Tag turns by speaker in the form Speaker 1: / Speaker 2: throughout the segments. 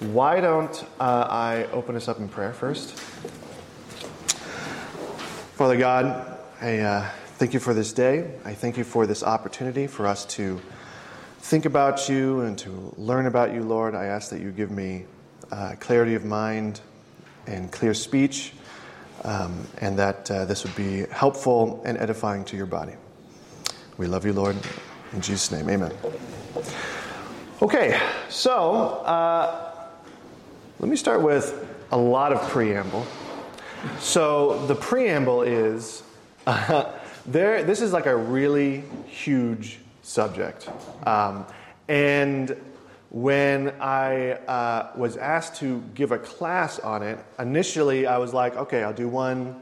Speaker 1: why don't uh, I open us up in prayer first? Father God, I uh, thank you for this day. I thank you for this opportunity for us to think about you and to learn about you, Lord. I ask that you give me uh, clarity of mind and clear speech, um, and that uh, this would be helpful and edifying to your body. We love you, Lord. In Jesus' name, amen. Okay, so uh, let me start with a lot of preamble. So the preamble is uh, there. This is like a really huge subject, um, and when I uh, was asked to give a class on it, initially I was like, okay, I'll do one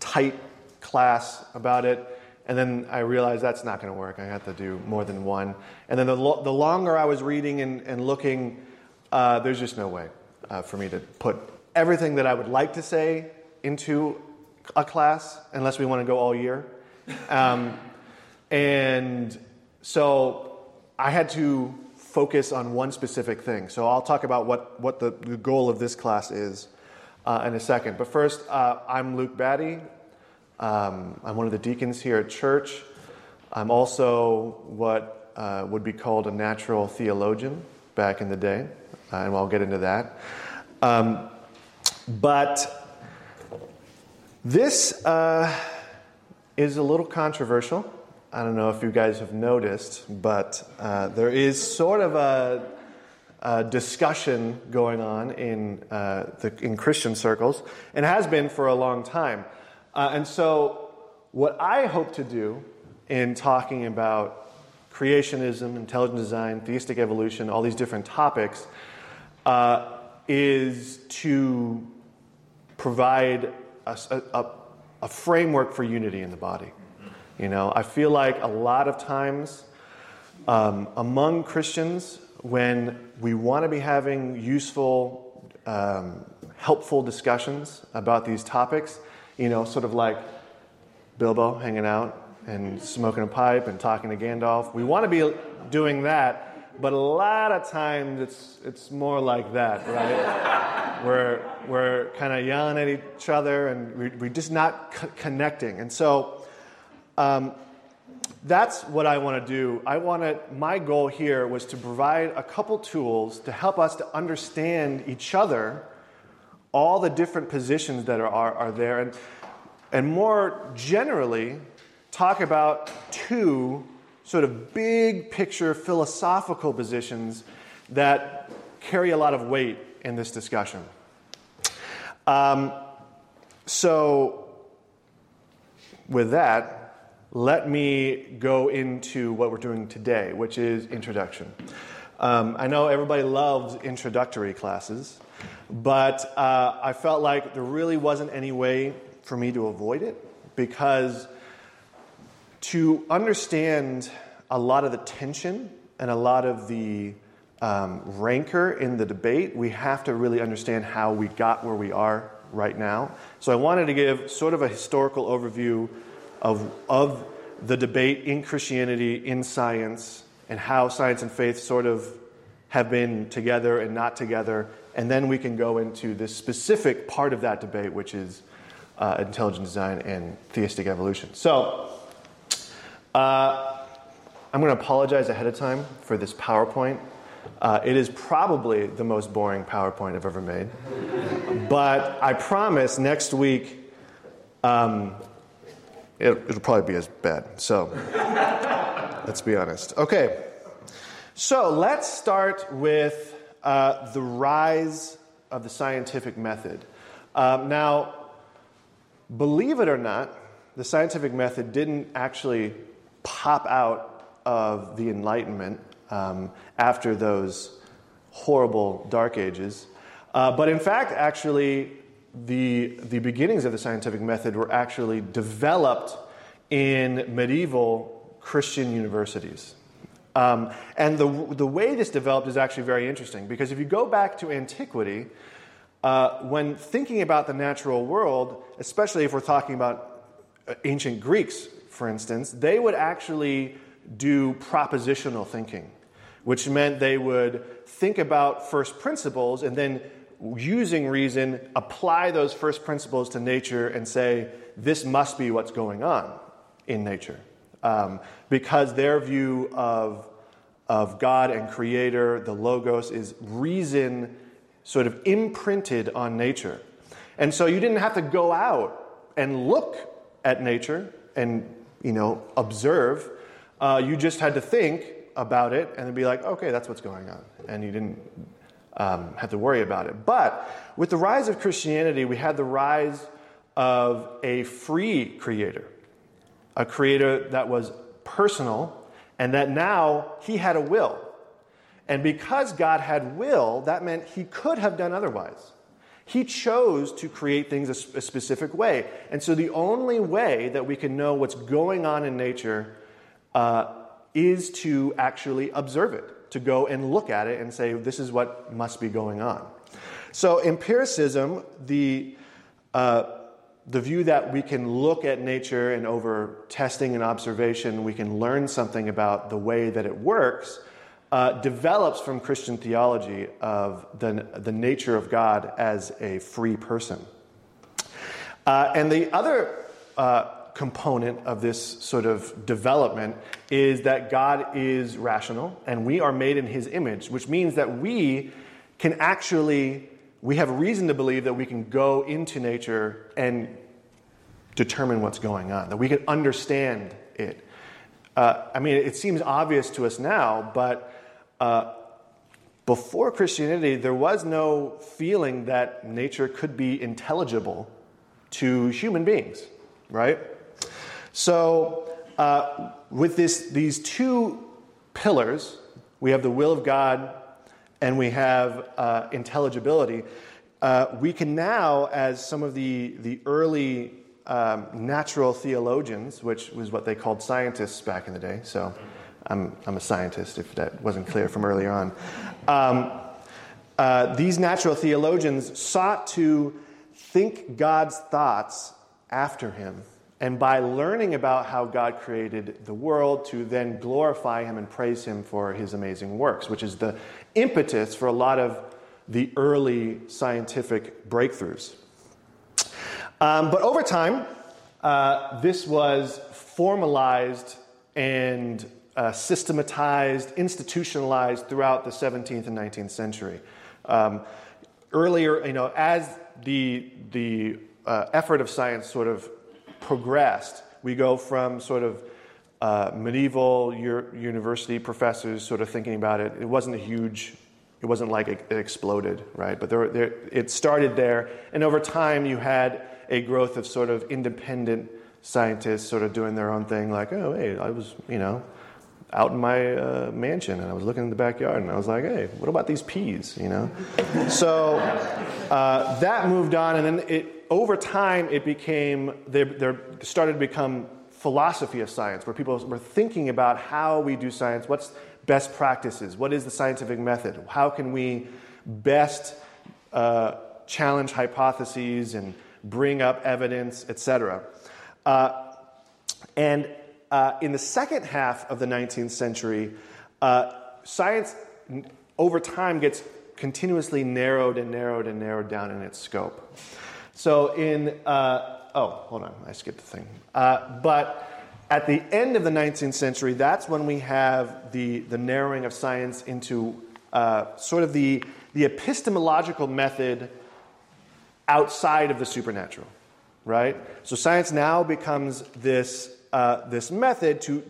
Speaker 1: tight class about it. And then I realized that's not going to work. I have to do more than one. And then the, lo- the longer I was reading and, and looking, uh, there's just no way uh, for me to put everything that I would like to say into a class unless we want to go all year. Um, and so I had to focus on one specific thing. So I'll talk about what, what the, the goal of this class is uh, in a second. But first, uh, I'm Luke Batty. Um, I'm one of the deacons here at church. I'm also what uh, would be called a natural theologian back in the day, uh, and I'll get into that. Um, but this uh, is a little controversial. I don't know if you guys have noticed, but uh, there is sort of a, a discussion going on in, uh, the, in Christian circles, and has been for a long time. Uh, and so, what I hope to do in talking about creationism, intelligent design, theistic evolution, all these different topics, uh, is to provide a, a, a framework for unity in the body. You know, I feel like a lot of times um, among Christians, when we want to be having useful, um, helpful discussions about these topics, you know, sort of like Bilbo hanging out and smoking a pipe and talking to Gandalf, we want to be doing that, but a lot of times it's, it's more like that, right? we're we're kind of yelling at each other and we're, we're just not connecting. And so, um, that's what I want to do. I want to, my goal here was to provide a couple tools to help us to understand each other, all the different positions that are, are, are there, and, and more generally, talk about two sort of big picture philosophical positions that carry a lot of weight in this discussion. Um, so, with that, let me go into what we're doing today, which is introduction. Um, I know everybody loves introductory classes, but uh, I felt like there really wasn't any way for me to avoid it because to understand a lot of the tension and a lot of the um, rancor in the debate, we have to really understand how we got where we are right now. So I wanted to give sort of a historical overview of, of the debate in Christianity, in science, and how science and faith sort of have been together and not together. And then we can go into this specific part of that debate, which is uh, intelligent design and theistic evolution. So, uh, I'm going to apologize ahead of time for this PowerPoint. Uh, it is probably the most boring PowerPoint I've ever made. but I promise next week um, it, will probably be as bad. So let's be honest. Okay, so let's start with uh, the rise of the scientific method. Um, now, believe it or not, the scientific method didn't actually pop out of the Enlightenment um, after those horrible dark ages. Uh, but in fact, actually, the, the beginnings of the scientific method were actually developed in medieval Christian universities. Um, and the, the way this developed is actually very interesting because if you go back to antiquity, uh, when thinking about the natural world, especially if we're talking about uh, ancient Greeks, for instance, they would actually do propositional thinking, which meant they would think about first principles and then, using reason, apply those first principles to nature and say, this must be what's going on in nature. Um, because their view of, of God and Creator, the Logos, is reason sort of imprinted on nature. And so you didn't have to go out and look at nature and you know observe. Uh, you just had to think about it and then be like, okay, that's what's going on, and you didn't um, have to worry about it. But with the rise of Christianity, we had the rise of a free creator, a creator that was personal, and that now he had a will. And because God had will, that meant he could have done otherwise. He chose to create things a, a, specific way. And so the only way that we can know what's going on in nature uh, is to actually observe it, to go and look at it and say, this is what must be going on. So, empiricism, the, uh, the view that we can look at nature and over testing and observation, we can learn something about the way that it works uh, develops from Christian theology of the, the nature of God as a free person. Uh, and the other uh, component of this sort of development is that God is rational and we are made in his image, which means that we can actually, we have reason to believe that we can go into nature and determine what's going on, that we can understand it. Uh, I mean, it seems obvious to us now, but uh, before Christianity, there was no feeling that nature could be intelligible to human beings, right? So, uh, with this, these two pillars, we have the will of God and we have uh, intelligibility. Uh, we can now, as some of the, the early um, natural theologians, which was what they called scientists back in the day, so I'm, I'm a scientist, if that wasn't clear from earlier on. Um, uh, these natural theologians sought to think God's thoughts after him, and by learning about how God created the world, to then glorify him and praise him for his amazing works, which is the impetus for a lot of the early scientific breakthroughs. Um, but over time, uh, this was formalized and uh, systematized, institutionalized throughout the 17th and 19th century. Um, earlier, you know, as the, the uh, effort of science sort of progressed, we go from sort of uh, medieval university professors sort of thinking about it. It wasn't a huge, it wasn't like it, it exploded, right? But there, there, it started there, and over time you had a growth of sort of independent scientists sort of doing their own thing, like, oh, hey, I was, you know, out in my uh, mansion and I was looking in the backyard and I was like, hey, what about these peas? You know? so uh, that moved on and then it, over time it became, there, there started to become philosophy of science where people were thinking about how we do science, what's best practices, what is the scientific method, how can we best uh, challenge hypotheses and bring up evidence, etc. Uh, and uh, in the second half of the 19th century, uh, science over time gets continuously narrowed and narrowed and narrowed down in its scope. So, in, uh, oh, hold on, I skipped the thing. Uh, but at the end of the 19th century, that's when we have the, the narrowing of science into uh, sort of the, the epistemological method outside of the supernatural, right? So, science now becomes this uh, this method to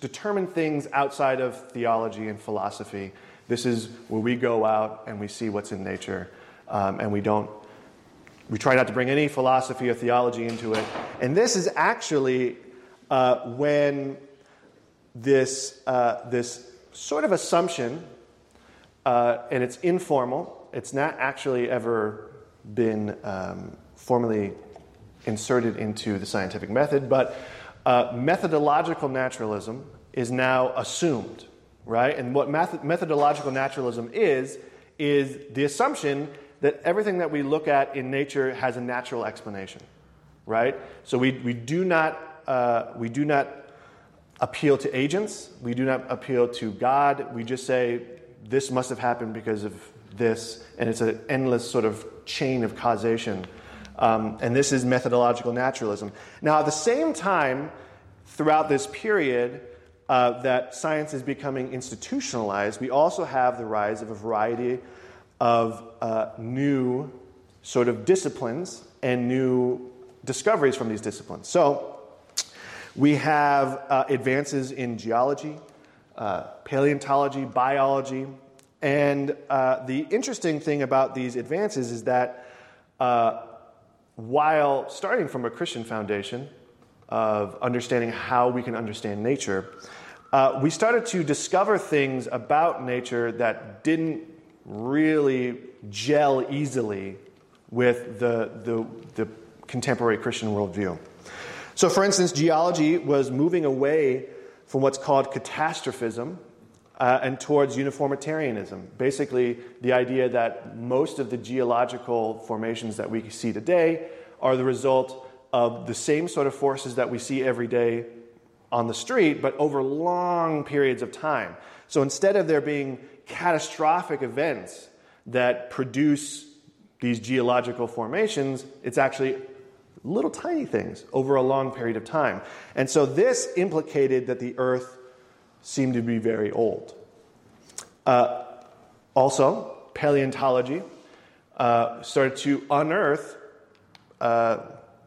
Speaker 1: determine things outside of theology and philosophy. This is where we go out and we see what's in nature, um, and we don't. We try not to bring any philosophy or theology into it. And this is actually uh, when this, uh, this sort of assumption, uh, and it's informal, it's not actually ever been um, formally inserted into the scientific method, but uh, methodological naturalism is now assumed, right? And what math- methodological naturalism is, is the assumption that everything that we look at in nature has a natural explanation, right? So we, we do not, uh, we do not appeal to agents. We do not appeal to God. We just say, this must have happened because of this, and it's an endless sort of chain of causation. Um, and this is methodological naturalism. Now, at the same time, throughout this period uh, that science is becoming institutionalized, we also have the rise of a variety of uh, new sort of disciplines and new discoveries from these disciplines. So, we have uh, advances in geology, uh, paleontology, biology, and uh, the interesting thing about these advances is that uh, while starting from a Christian foundation of understanding how we can understand nature, uh, we started to discover things about nature that didn't really gel easily with the, the, the contemporary Christian worldview. So, for instance, geology was moving away from what's called catastrophism uh, and towards uniformitarianism. Basically, the idea that most of the geological formations that we see today are the result of the same sort of forces that we see every day on the street, but over long periods of time. So instead of there being catastrophic events that produce these geological formations, it's actually little tiny things over a long period of time. And so this implicated that the earth seemed to be very old. Uh, also, paleontology uh, started to unearth uh,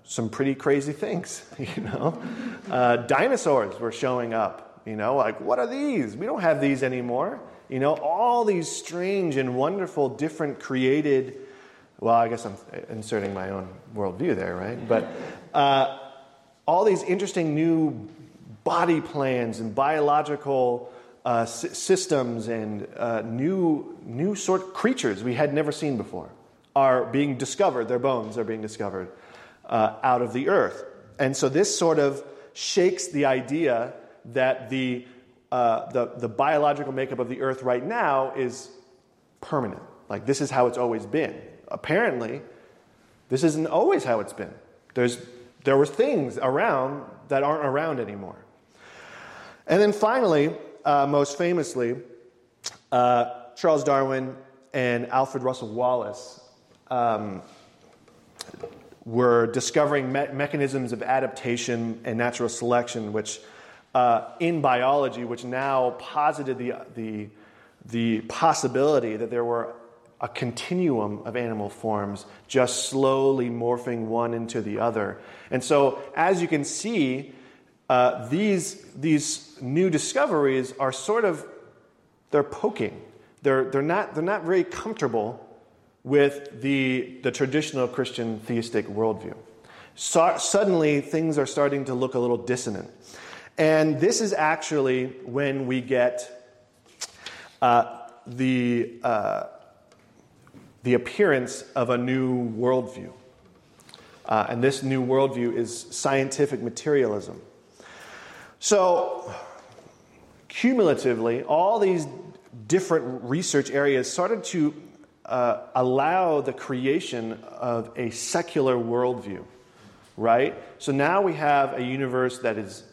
Speaker 1: some pretty crazy things. You know, uh, dinosaurs were showing up. You know, like what are these? We don't have these anymore. You know, all these strange and wonderful, different created well, I guess I'm inserting my own worldview there, right? But uh, all these interesting new body plans and biological uh, s- systems and uh, new, new sort creatures we had never seen before are being discovered. Their bones are being discovered uh, out of the earth. And so this sort of shakes the idea that the, uh, the, the biological makeup of the earth right now is permanent. Like this is how it's always been apparently, this isn't always how it's been. There's, there were things around that aren't around anymore. And then finally, uh, most famously, uh, Charles Darwin and Alfred Russel Wallace um, were discovering me- mechanisms of adaptation and natural selection, which uh, in biology, which now posited the, the, the possibility that there were a continuum of animal forms, just slowly morphing one into the other. And so, as you can see, uh, these, these new discoveries are sort of, they're poking. They're, they're, not, they're not very comfortable with the, the traditional Christian theistic worldview. So, suddenly, things are starting to look a little dissonant. And this is actually when we get uh, the, uh, the appearance of a new worldview. Uh, and this new worldview is scientific materialism. So, cumulatively, all these different research areas started to uh, allow the creation of a secular worldview, right? So now we have a universe that is,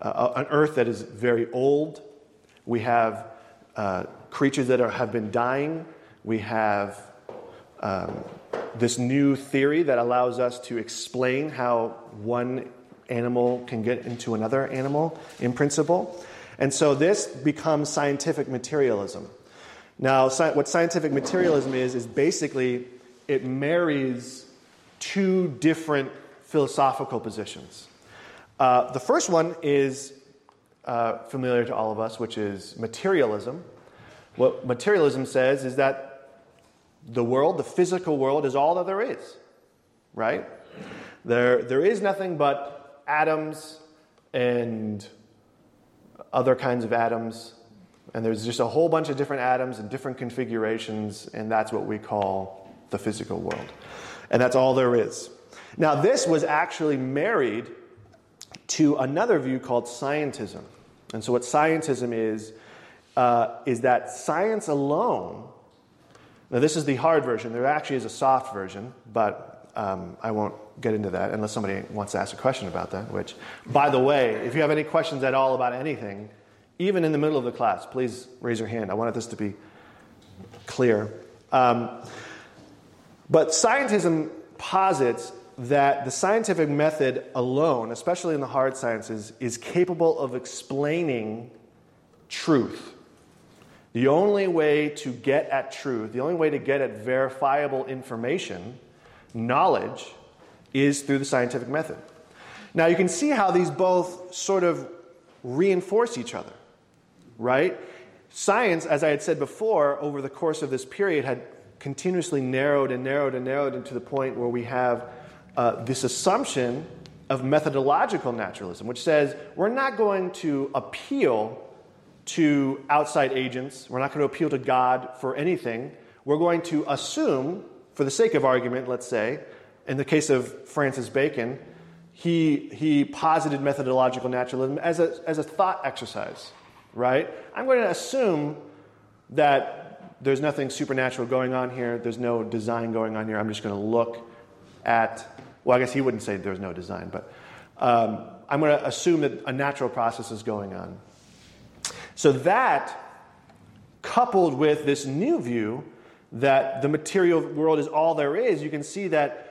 Speaker 1: uh, an earth that is very old. We have uh, creatures that are, have been dying. We have um, this new theory that allows us to explain how one animal can get into another animal in principle. And so this becomes scientific materialism. Now, what scientific materialism is, is basically it marries two different philosophical positions. Uh, the first one is uh, familiar to all of us, which is materialism. What materialism says is that the world, the physical world, is all that there is, right? There, there is nothing but atoms and other kinds of atoms, and there's just a whole bunch of different atoms and different configurations, and that's what we call the physical world. And that's all there is. Now, this was actually married to another view called scientism. And so, what scientism is, uh, is that science alone now, this is the hard version. There actually is a soft version, but um, I won't get into that unless somebody wants to ask a question about that. Which, by the way, if you have any questions at all about anything, even in the middle of the class, please raise your hand. I wanted this to be clear. Um, but scientism posits that the scientific method alone, especially in the hard sciences, is capable of explaining truth. The only way to get at truth, the only way to get at verifiable information, knowledge, is through the scientific method. Now, you can see how these both sort of reinforce each other, right? Science, as I had said before, over the course of this period, had continuously narrowed and narrowed and narrowed into the point where we have uh, this assumption of methodological naturalism, which says we're not going to appeal to outside agents, we're not going to appeal to God for anything. We're going to assume, for the sake of argument, let's say, in the case of Francis Bacon, he, he posited methodological naturalism as a, as a thought exercise, right? I'm going to assume that there's nothing supernatural going on here, there's no design going on here. I'm just going to look at, well, I guess he wouldn't say there's no design, but um, I'm going to assume that a natural process is going on. So that, coupled with this new view that the material world is all there is, you can see that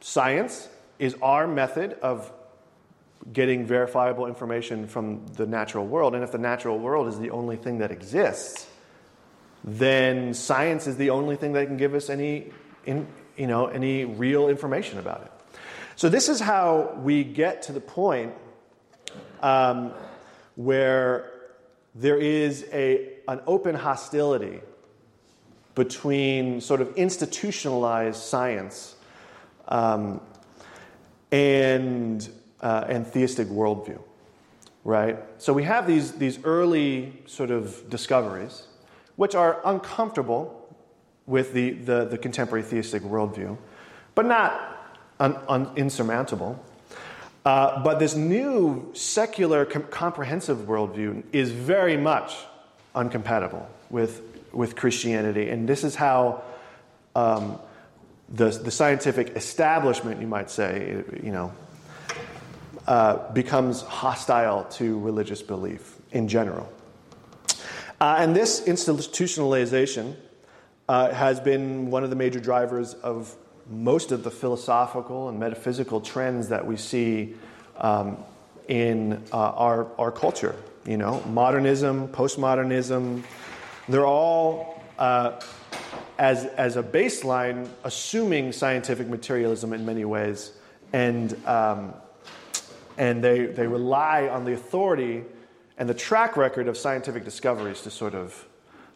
Speaker 1: Science is our method of getting verifiable information from the natural world. And if the natural world is the only thing that exists, then science is the only thing that can give us any, in, you know, any real information about it. So this is how we get to the point um, where there is a, an open hostility between sort of institutionalized science um, and, uh, and theistic worldview, right? So we have these, these early sort of discoveries, which are uncomfortable with the, the, the contemporary theistic worldview, but not un, un, insurmountable. Uh, but this new secular com- comprehensive worldview is very much uncompatible with, with Christianity. And this is how um, the, the scientific establishment, you might say, you know, uh, becomes hostile to religious belief in general. Uh, and this institutionalization uh, has been one of the major drivers of most of the philosophical and metaphysical trends that we see um, in uh, our, our culture. You know, modernism, postmodernism, they're all uh, as, as a baseline, assuming scientific materialism in many ways, and, um, and they, they rely on the authority and the track record of scientific discoveries to sort of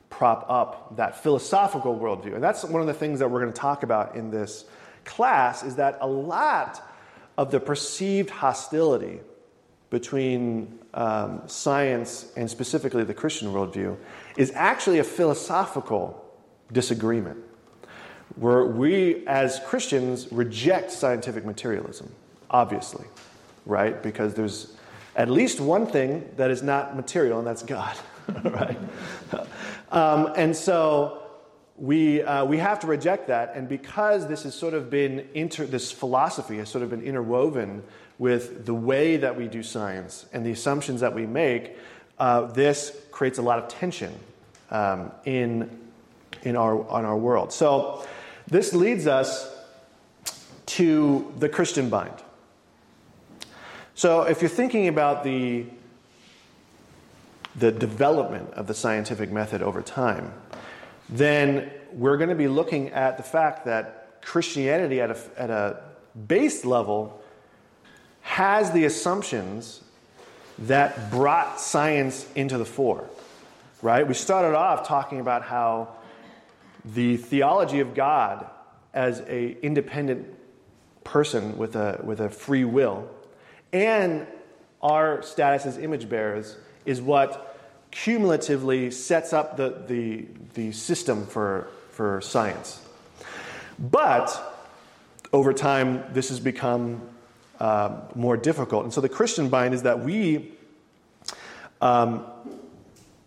Speaker 1: prop up that philosophical worldview. And that's one of the things that we're going to talk about in this class is that a lot of the perceived hostility between um, science and specifically the Christian worldview is actually a philosophical disagreement. Where we, as Christians, reject scientific materialism, obviously, right? Because there's at least one thing that is not material, and that's God, right? Um, and so we, uh, we have to reject that. And because this has sort of been, inter- this philosophy has sort of been interwoven with the way that we do science and the assumptions that we make, uh, this creates a lot of tension um, in in our, on our world. So, this leads us to the Christian bind. So, if you're thinking about the, the development of the scientific method over time, then we're going to be looking at the fact that Christianity, at a, at a base level, has the assumptions that brought science into the fore. Right? We started off talking about how the theology of God as a independent person with a, with a free will and our status as image bearers is what cumulatively sets up the, the, the system for, for science. But over time, this has become uh, more difficult. And so the Christian bind is that we, um,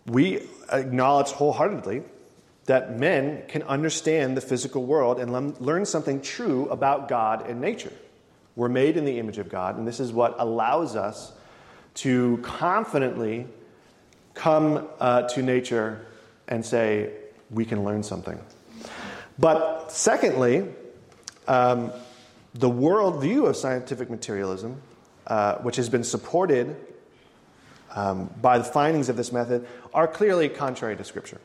Speaker 1: we acknowledge wholeheartedly that men can understand the physical world and learn something true about God and nature. We're made in the image of God, and this is what allows us to confidently come uh, to nature and say, we can learn something. But secondly, um, the worldview of scientific materialism, uh, which has been supported um, by the findings of this method, are clearly contrary to Scripture.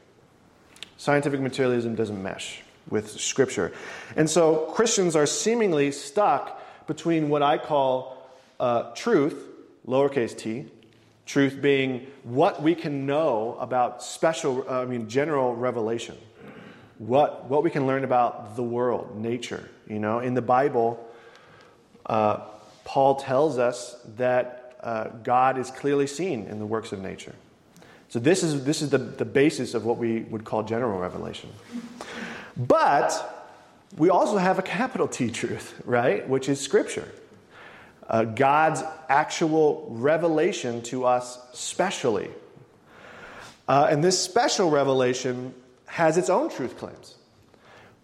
Speaker 1: Scientific materialism doesn't mesh with Scripture. And so Christians are seemingly stuck between what I call uh, truth, lowercase t, truth being what we can know about special, uh, I mean, general revelation, what, what we can learn about the world, nature. You know, in the Bible, uh, Paul tells us that uh, God is clearly seen in the works of nature. So this is, this is the, the basis of what we would call general revelation. But we also have a capital T truth, right? Which is Scripture. Uh, God's actual revelation to us specially. Uh, and this special revelation has its own truth claims,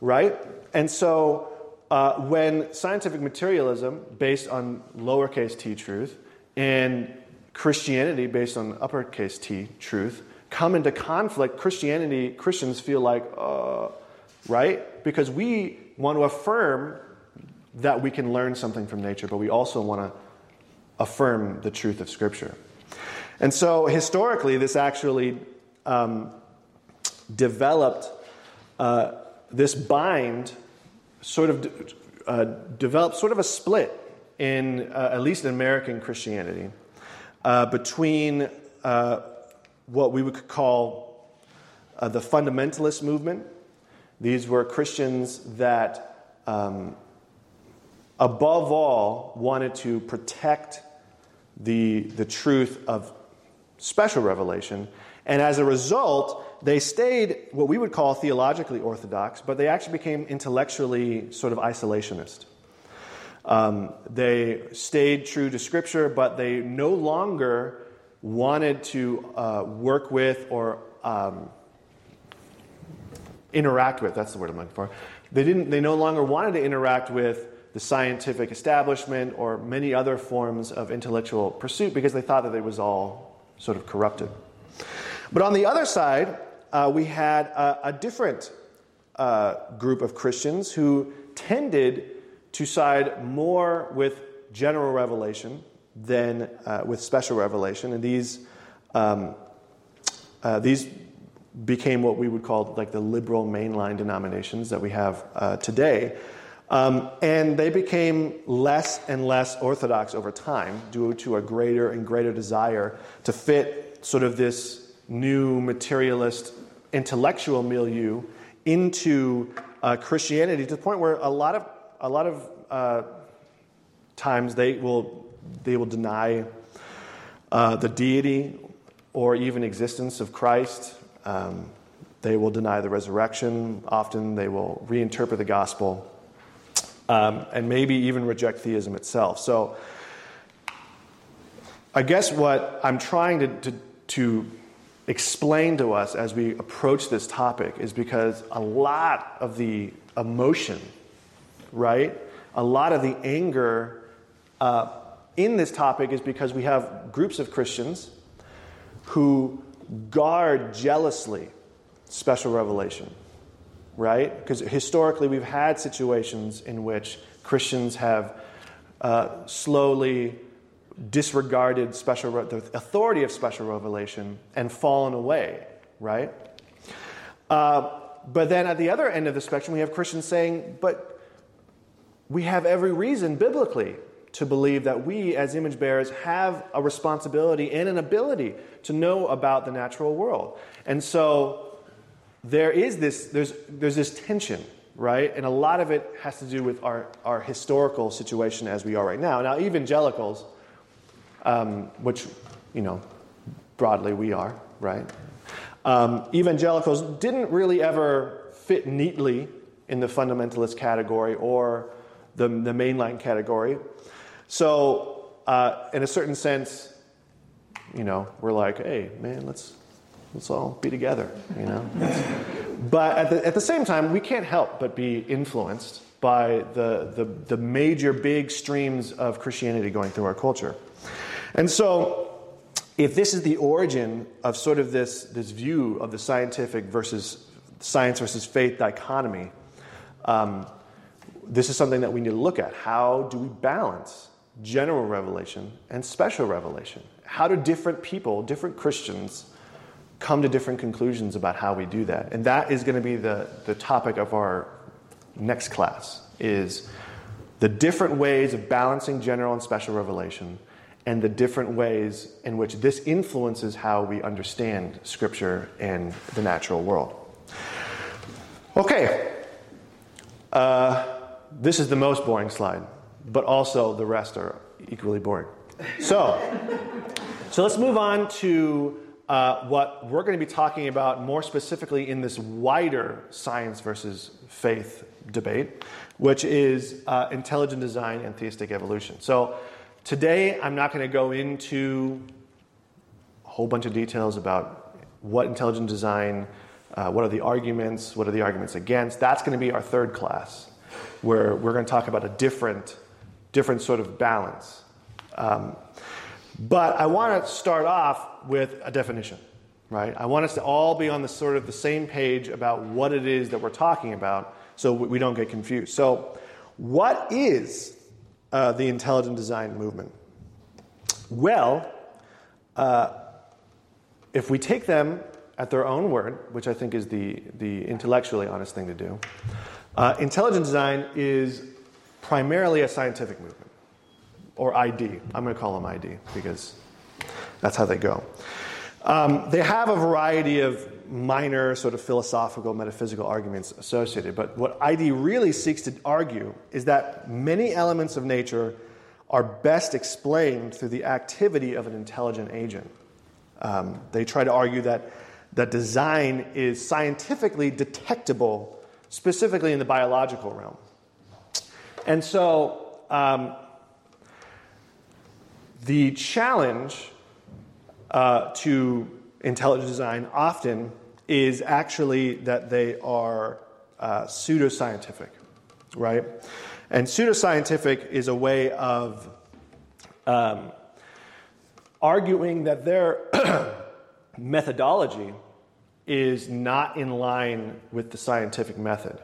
Speaker 1: right? And so uh, when scientific materialism, based on lowercase t truth, and Christianity based on uppercase T truth come into conflict, Christianity, Christians feel like, uh, right? Because we want to affirm that we can learn something from nature, but we also want to affirm the truth of Scripture. And so historically, this actually um, developed uh, this bind, sort of uh, developed sort of a split in uh, at least in American Christianity uh, between uh, what we would call uh, the fundamentalist movement. These were Christians that, um, above all, wanted to protect the, the truth of special revelation. And as a result, they stayed what we would call theologically orthodox, but they actually became intellectually sort of isolationist. Um, they stayed true to Scripture, but they no longer wanted to uh, work with or um, interact with. That's the word I'm looking for. They didn't. They no longer wanted to interact with the scientific establishment or many other forms of intellectual pursuit because they thought that it was all sort of corrupted. But on the other side, uh, we had a, a different uh, group of Christians who tended to side more with general revelation than uh, with special revelation. And these, um, uh, these became what we would call like the liberal mainline denominations that we have uh, today. Um, and they became less and less orthodox over time due to a greater and greater desire to fit sort of this new materialist intellectual milieu into uh, Christianity to the point where a lot of a lot of uh, times they will, they will deny uh, the deity or even existence of Christ. Um, they will deny the resurrection. Often they will reinterpret the gospel um, and maybe even reject theism itself. So, I guess what I'm trying to, to, to explain to us as we approach this topic is because a lot of the emotion right? A lot of the anger uh, in this topic is because we have groups of Christians who guard jealously special revelation, right? Because historically we've had situations in which Christians have uh, slowly disregarded special the authority of special revelation and fallen away, right? Uh, but then at the other end of the spectrum, we have Christians saying, but we have every reason biblically to believe that we, as image bearers, have a responsibility and an ability to know about the natural world. And so there is this, there's, there's this tension, right? And a lot of it has to do with our, our historical situation as we are right now. Now, evangelicals, um, which, you know, broadly we are, right? Um, evangelicals didn't really ever fit neatly in the fundamentalist category or the, the mainline category. So, uh, in a certain sense, you know, we're like, hey, man, let's let's all be together. You know, but at the, at the same time, we can't help but be influenced by the, the, the major big streams of Christianity going through our culture. And so, if this is the origin of sort of this, this view of the scientific versus science versus faith dichotomy, um, this is something that we need to look at. How do we balance general revelation and special revelation? How do different people, different Christians, come to different conclusions about how we do that? And that is going to be the, the topic of our next class is the different ways of balancing general and special revelation and the different ways in which this influences how we understand scripture and the natural world. Okay. Uh, this is the most boring slide, but also the rest are equally boring. So, so let's move on to uh, what we're going to be talking about more specifically in this wider science versus faith debate, which is uh, intelligent design and theistic evolution. So, today I'm not going to go into a whole bunch of details about what intelligent design, uh, what are the arguments, what are the arguments against. That's going to be our third class where we're going to talk about a different, different sort of balance. Um, but I want to start off with a definition, right? I want us to all be on the sort of the same page about what it is that we're talking about so we don't get confused. So, what is uh, the intelligent design movement? Well, uh, if we take them at their own word, which I think is the, the intellectually honest thing to do, uh, intelligent design is primarily a scientific movement, or ID. I'm going to call them ID because that's how they go. Um, they have a variety of minor, sort of philosophical, metaphysical arguments associated, but what ID really seeks to argue is that many elements of nature are best explained through the activity of an intelligent agent. Um, they try to argue that, that design is scientifically detectable specifically in the biological realm. And so, um, the challenge uh, to intelligent design often is actually that they are uh, pseudoscientific, right? And pseudoscientific is a way of um, arguing that their methodology is not in line with the scientific method.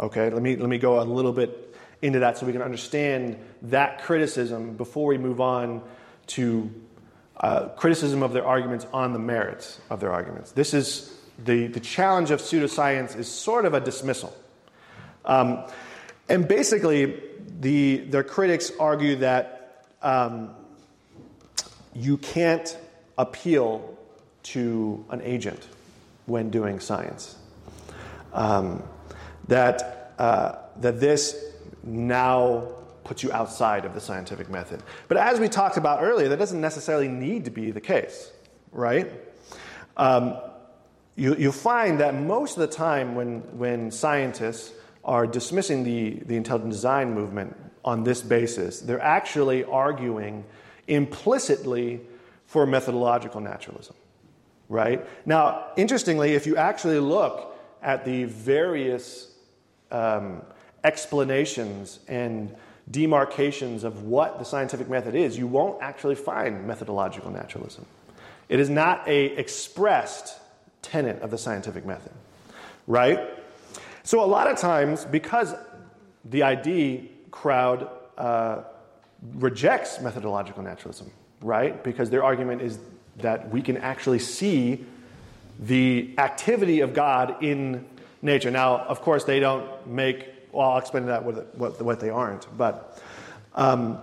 Speaker 1: Okay, let me, let me go a little bit into that so we can understand that criticism before we move on to uh, criticism of their arguments on the merits of their arguments. This is the, the challenge of pseudoscience is sort of a dismissal. Um, and basically, the, their critics argue that um, you can't appeal to an agent when doing science. Um, that, uh, that this now puts you outside of the scientific method. But as we talked about earlier, that doesn't necessarily need to be the case, right? Um, you, you'll find that most of the time when, when scientists are dismissing the, the intelligent design movement on this basis, they're actually arguing implicitly for methodological naturalism right? Now, interestingly, if you actually look at the various um, explanations and demarcations of what the scientific method is, you won't actually find methodological naturalism. It is not a expressed tenet of the scientific method, right? So a lot of times, because the ID crowd uh, rejects methodological naturalism, right? Because their argument is that we can actually see the activity of God in nature. Now, of course, they don't make, well, I'll explain that what, what, what they aren't, but um,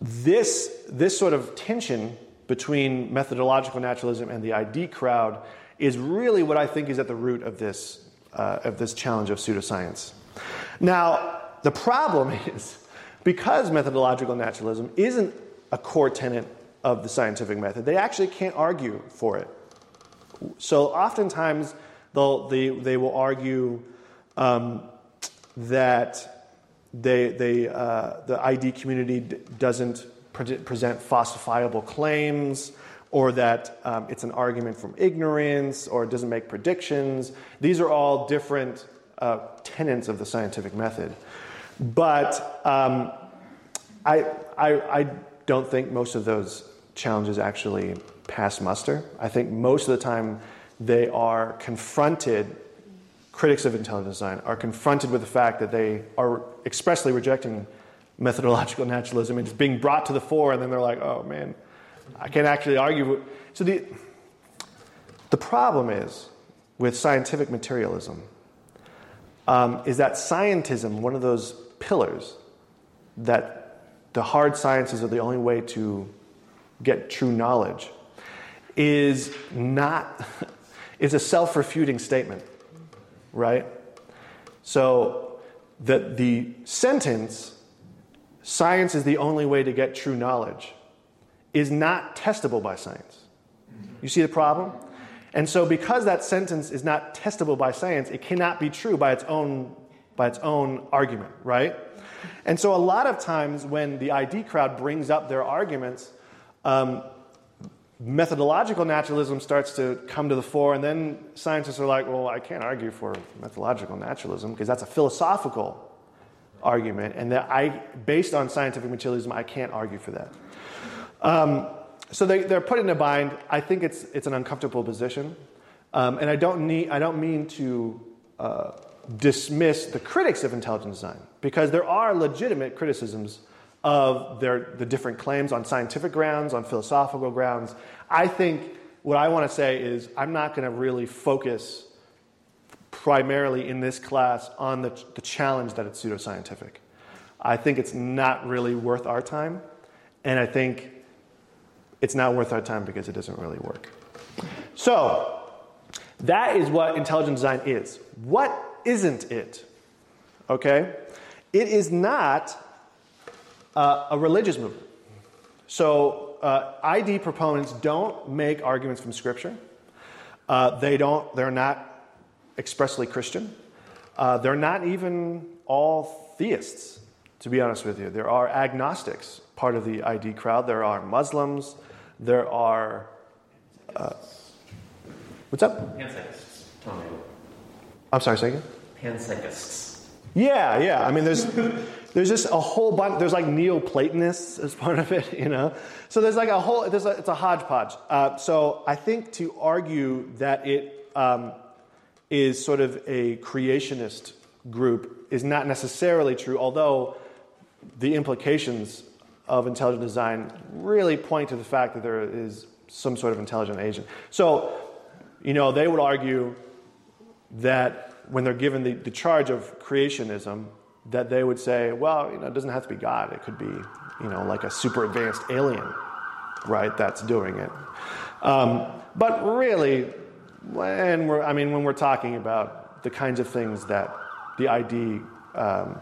Speaker 1: this, this sort of tension between methodological naturalism and the ID crowd is really what I think is at the root of this, uh, of this challenge of pseudoscience. Now, the problem is because methodological naturalism isn't a core tenet of the scientific method. They actually can't argue for it. So oftentimes they'll, they, they will argue um, that they, they, uh, the ID community doesn't pre- present falsifiable claims, or that um, it's an argument from ignorance, or it doesn't make predictions. These are all different uh, tenets of the scientific method. But um, I, I, I don't think most of those challenges actually pass muster. I think most of the time they are confronted, critics of intelligent design are confronted with the fact that they are expressly rejecting methodological naturalism and it's being brought to the fore, and then they're like, oh man, I can't actually argue. With So the, the problem is with scientific materialism um, is that scientism, one of those pillars, that the hard sciences are the only way to get true knowledge, is not is a self-refuting statement, right? So that the sentence science is the only way to get true knowledge is not testable by science. You see the problem? And so because that sentence is not testable by science, it cannot be true by its own by its own argument, right? And so a lot of times when the ID crowd brings up their arguments, um, methodological naturalism starts to come to the fore, and then scientists are like, well, I can't argue for methodological naturalism because that's a philosophical argument, and that I, based on scientific materialism, I can't argue for that. Um, so they, they're put in a bind. I think it's, it's an uncomfortable position, um, and I don't, need, I don't mean to uh, dismiss the critics of intelligent design because there are legitimate criticisms of their, the different claims on scientific grounds, on philosophical grounds. I think what I want to say is I'm not going to really focus primarily in this class on the, the challenge that it's pseudoscientific. I think it's not really worth our time, and I think it's not worth our time because it doesn't really work. So, that is what intelligent design is. What isn't it? Okay? It is not uh, a religious movement. So, uh, ID proponents don't make arguments from Scripture. Uh, they don't, they're not expressly Christian. Uh, they're not even all theists, to be honest with you. There are agnostics, part of the ID crowd. There are Muslims. There are. Uh, what's up?
Speaker 2: Panpsychists.
Speaker 1: I'm sorry, say again?
Speaker 2: Panpsychists.
Speaker 1: Yeah, yeah. I mean, there's there's just a whole bunch. There's like Neoplatonists as part of it, you know. So there's like a whole. There's a, it's a hodgepodge. Uh, so I think to argue that it um, is sort of a creationist group is not necessarily true. Although the implications of intelligent design really point to the fact that there is some sort of intelligent agent. So, you know, they would argue that when they're given the, the charge of creationism, that they would say, well, you know, it doesn't have to be God. It could be, you know, like a super advanced alien, right, that's doing it. Um, but really, when we're, I mean, when we're talking about the kinds of things that the ID um,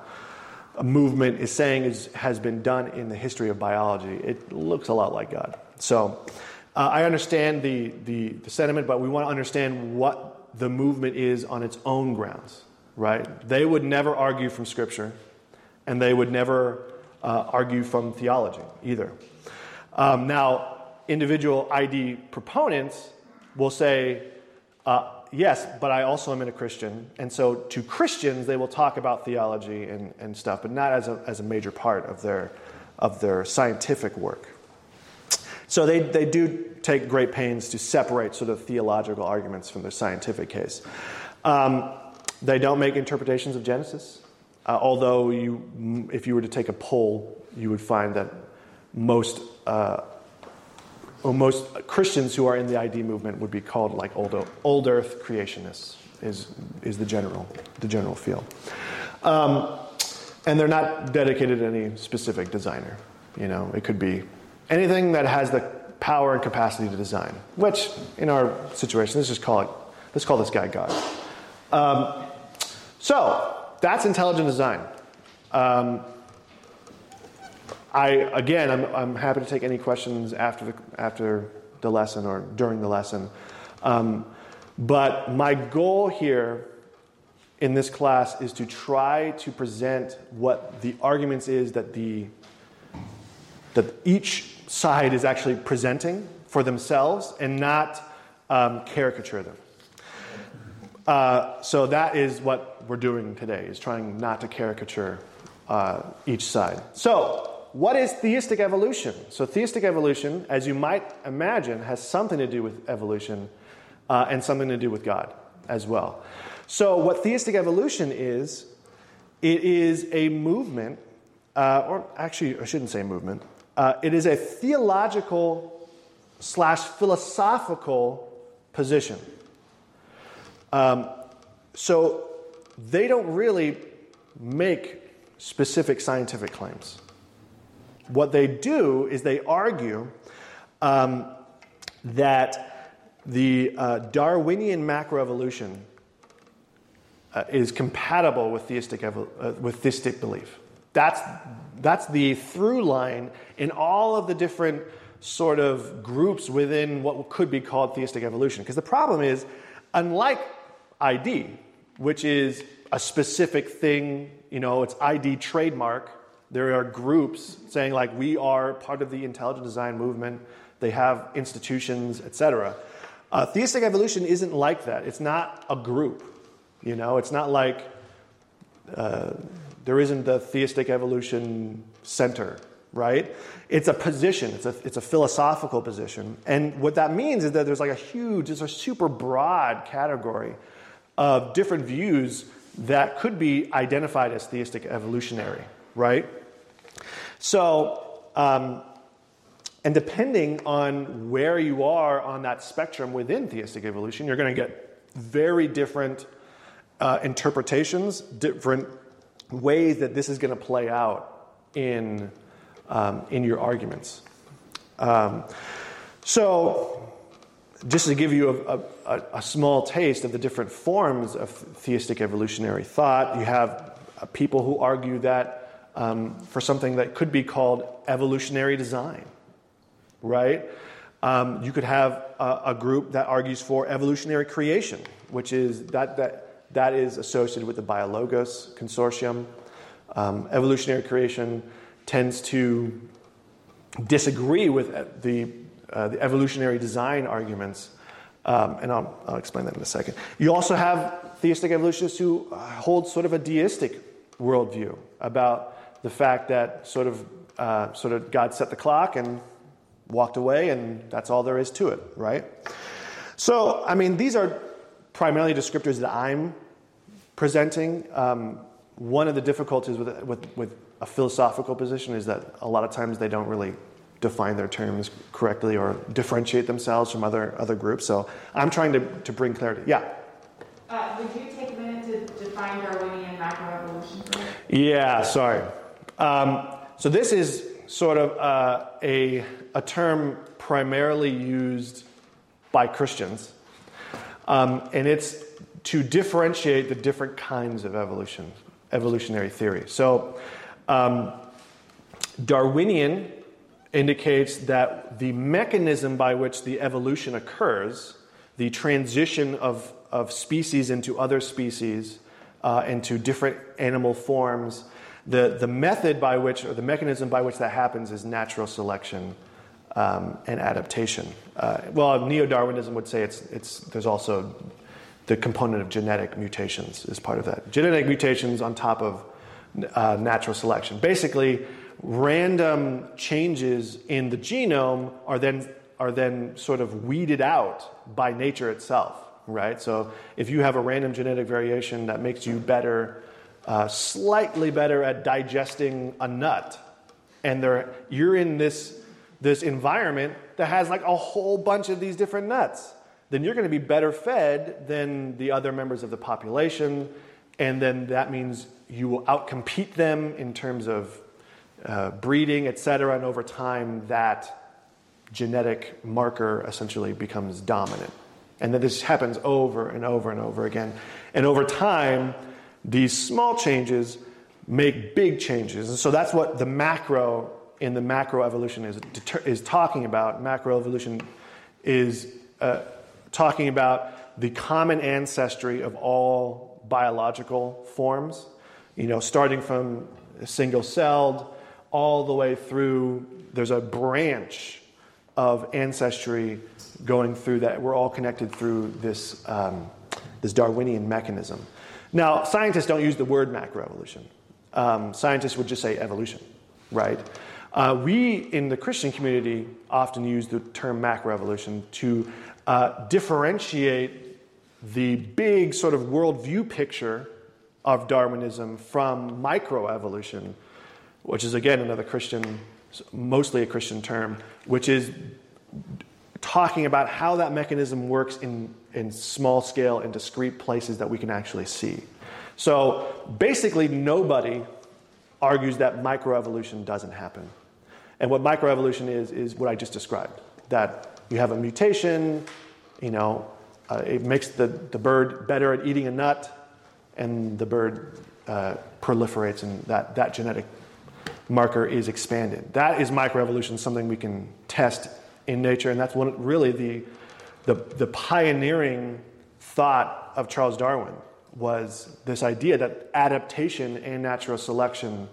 Speaker 1: movement is saying is, has been done in the history of biology, it looks a lot like God. So uh, I understand the, the, the sentiment, but we want to understand what the movement is on its own grounds right? They would never argue from Scripture, and they would never uh, argue from theology either. Um, now, individual ID proponents will say, uh, yes, but I also am in a Christian. And so to Christians, they will talk about theology and, and stuff, but not as a, as a major part of their, of their scientific work. So they, they do take great pains to separate sort of theological arguments from their scientific case. Um, they don't make interpretations of Genesis, uh, although you, if you were to take a poll, you would find that most, uh, well, most Christians who are in the ID movement would be called like old, old Earth creationists. Is is the general the general feel, um, and they're not dedicated to any specific designer. You know, it could be anything that has the power and capacity to design. Which, in our situation, let's just call it. Let's call this guy God. Um, so that's intelligent design. Um, I again, I'm, I'm happy to take any questions after the after the lesson or during the lesson. Um, but my goal here in this class is to try to present what the arguments is that the that each side is actually presenting for themselves and not um, caricature them. Uh, so that is what we're doing today, is trying not to caricature uh, each side. So, what is theistic evolution? So, theistic evolution, as you might imagine, has something to do with evolution uh, and something to do with God as well. So, what theistic evolution is, it is a movement, uh, or actually, I shouldn't say movement, uh, it is a theological slash philosophical position. Um, so they don't really make specific scientific claims. What they do is they argue um, that the uh, Darwinian macroevolution uh, is compatible with theistic, uh, with theistic belief. That's, that's the through line in all of the different sort of groups within what could be called theistic evolution. Because the problem is, unlike ID, which is a specific thing, you know, it's ID trademark. There are groups saying, like, we are part of the intelligent design movement, they have institutions, etc. Uh, theistic evolution isn't like that. It's not a group, you know, it's not like uh, there isn't the theistic evolution center, right? It's a position, it's a, it's a philosophical position. And what that means is that there's like a huge, it's a super broad category of different views that could be identified as theistic evolutionary, right? So, um, and depending on where you are on that spectrum within theistic evolution, you're going to get very different uh, interpretations, different ways that this is going to play out in, um, in your arguments. Um, so, just to give you a, a, a, small taste of the different forms of theistic evolutionary thought, you have uh, people who argue that um, for something that could be called evolutionary design, right? Um, you could have a, a, group that argues for evolutionary creation, which is that, that, that is associated with the Biologos consortium. Um, evolutionary creation tends to disagree with the uh, the evolutionary design arguments, um, and I'll, I'll, explain that in a second. You also have theistic evolutionists who uh, hold sort of a deistic worldview about the fact that sort of, uh, sort of God set the clock and walked away, and that's all there is to it, right? So, I mean, these are primarily descriptors that I'm presenting. Um, one of the difficulties with, with, with a philosophical position is that a lot of times they don't really define their terms correctly or differentiate themselves from other, other groups. So I'm trying to, to bring clarity. Yeah?
Speaker 3: Uh, would you take a minute to define Darwinian macroevolution?
Speaker 1: Yeah, sorry. Um, so this is sort of uh, a, a term primarily used by Christians, um, and it's to differentiate the different kinds of evolution, evolutionary theory. So um, Darwinian indicates that the mechanism by which the evolution occurs, the transition of, of species into other species, uh, into different animal forms, the, the method by which, or the mechanism by which that happens is natural selection um, and adaptation. Uh, well, neo Darwinism would say it's, it's, there's also the component of genetic mutations is part of that. Genetic mutations on top of uh, natural selection. Basically, random changes in the genome are then, are then sort of weeded out by nature itself, right? So if you have a random genetic variation that makes you better, uh, slightly better at digesting a nut, and you're in this, this environment that has like a whole bunch of these different nuts, then you're going to be better fed than the other members of the population. And then that means you will outcompete them in terms of uh, breeding, et cetera, and over time that genetic marker essentially becomes dominant. And then this happens over and over and over again. And over time, these small changes make big changes. And so that's what the macro in the macroevolution is, is talking about. Macroevolution is uh, talking about the common ancestry of all biological forms, you know, starting from single celled all the way through. There's a branch of ancestry going through that. We're all connected through this, um, this Darwinian mechanism. Now, scientists don't use the word macroevolution. Um, scientists would just say evolution, right? Uh, we in the Christian community often use the term macroevolution to uh, differentiate the big sort of worldview picture of Darwinism from microevolution, which is again another Christian, mostly a Christian term, which is talking about how that mechanism works in, in small scale and discrete places that we can actually see. So basically, nobody argues that microevolution doesn't happen. And what microevolution is, is what I just described that you have a mutation, you know, uh, it makes the, the bird better at eating a nut, and the bird uh, proliferates, and that, that genetic marker is expanded. That is microevolution, something we can test in nature, and that's one, really the, the, the pioneering thought of Charles Darwin was this idea that adaptation and natural selection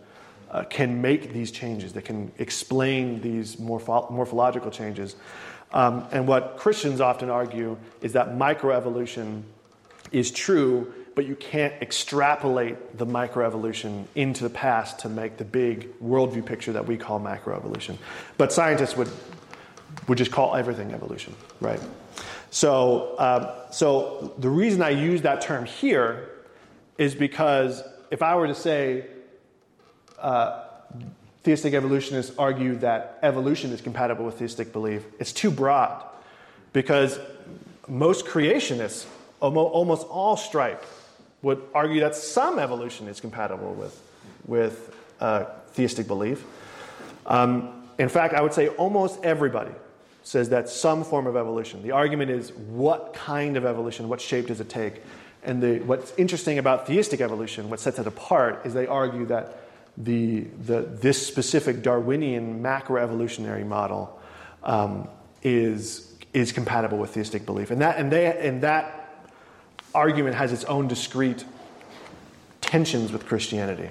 Speaker 1: uh, can make these changes, that can explain these morpho- morphological changes. Um, and what Christians often argue is that microevolution is true, but you can't extrapolate the microevolution into the past to make the big worldview picture that we call macroevolution. But scientists would, would just call everything evolution, right? So, uh, so the reason I use that term here is because if I were to say uh, theistic evolutionists argue that evolution is compatible with theistic belief, it's too broad because most creationists, almost all stripe, would argue that some evolution is compatible with, with uh, theistic belief. Um, in fact, I would say almost everybody says that some form of evolution. The argument is what kind of evolution, what shape does it take? And the, what's interesting about theistic evolution, what sets it apart, is they argue that the, the, this specific Darwinian macroevolutionary model um, is, is compatible with theistic belief. And that, and, they, and that argument has its own discrete tensions with Christianity.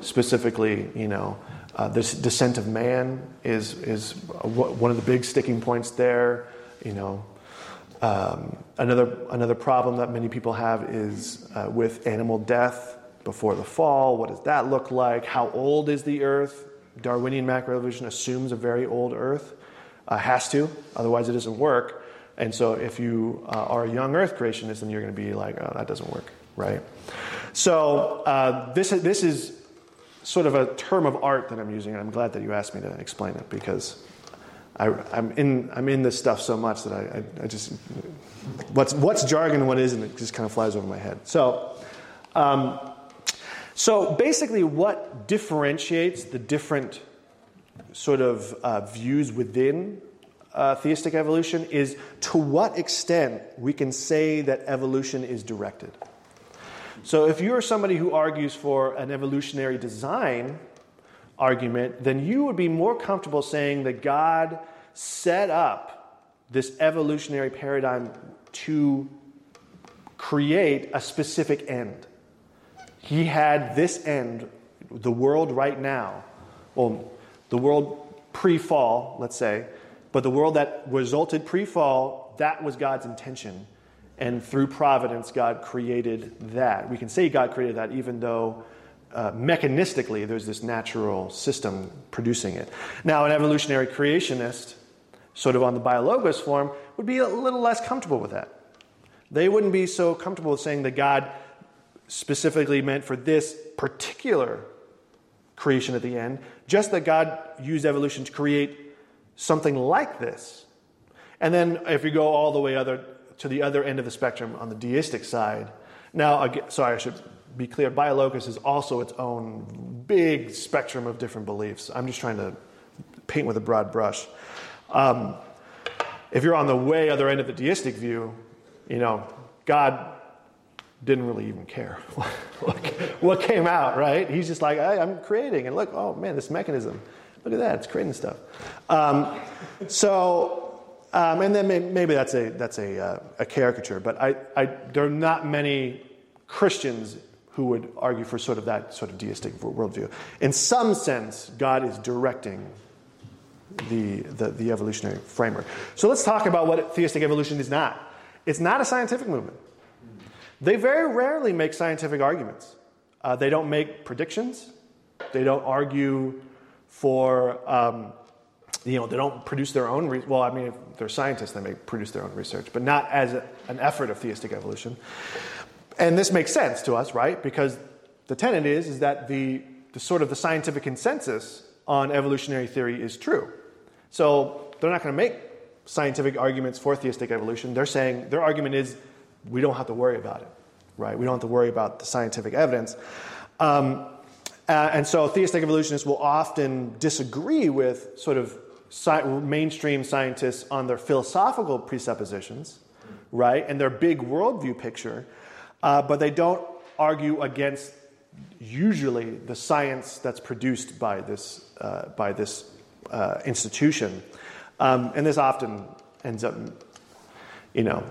Speaker 1: Specifically, you know, uh, this descent of man is, is one of the big sticking points there. You know, um, another, another problem that many people have is uh, with animal death before the fall. What does that look like? How old is the earth? Darwinian macroevolution assumes a very old earth. Uh, has to, otherwise it doesn't work. And so if you uh, are a young earth creationist, then you're going to be like, oh, that doesn't work, right? So uh, this, this is sort of a term of art that I'm using, and I'm glad that you asked me to explain it because I, am in, I'm in this stuff so much that I, I, I, just, what's, what's jargon and what isn't, it just kind of flies over my head. So, um, so basically, what differentiates the different sort of uh, views within uh, theistic evolution is to what extent we can say that evolution is directed. So if you're somebody who argues for an evolutionary design argument, then you would be more comfortable saying that God set up this evolutionary paradigm to create a specific end. He had this end, the world right now, well, the world pre fall, let's say, but the world that resulted pre fall, that was God's intention. And through providence, God created that. We can say God created that even though uh, mechanistically there's this natural system producing it. Now, an evolutionary creationist, sort of on the biologos form, would be a little less comfortable with that. They wouldn't be so comfortable with saying that God specifically meant for this particular creation at the end, just that God used evolution to create something like this. And then if you go all the way other, to the other end of the spectrum on the deistic side, now, sorry, I should be clear, BioLogos is also its own big spectrum of different beliefs. I'm just trying to paint with a broad brush. Um, if you're on the way other end of the deistic view, you know, God didn't really even care what came out, right? He's just like, I'm creating, and look, oh man, this mechanism, look at that, it's creating stuff. Um, so, um, and then maybe that's a that's a, uh, a caricature, but I, I, there are not many Christians who would argue for sort of that sort of deistic worldview. In some sense, God is directing the, the, the evolutionary framework. So let's talk about what theistic evolution is not. It's not a scientific movement. They very rarely make scientific arguments. Uh, they don't make predictions. They don't argue for, um, you know, they don't produce their own. Re- well, I mean, if they're scientists, they may produce their own research, but not as a, an effort of theistic evolution. And this makes sense to us, right? Because the tenet is is that the, the sort of the scientific consensus on evolutionary theory is true. So they're not going to make scientific arguments for theistic evolution. They're saying their argument is we don't have to worry about it, right? We don't have to worry about the scientific evidence. Um, uh, and so theistic evolutionists will often disagree with sort of sci- mainstream scientists on their philosophical presuppositions, right, and their big worldview picture, uh, but they don't argue against usually the science that's produced by this, uh, by this uh, institution. Um, and this often ends up, you know,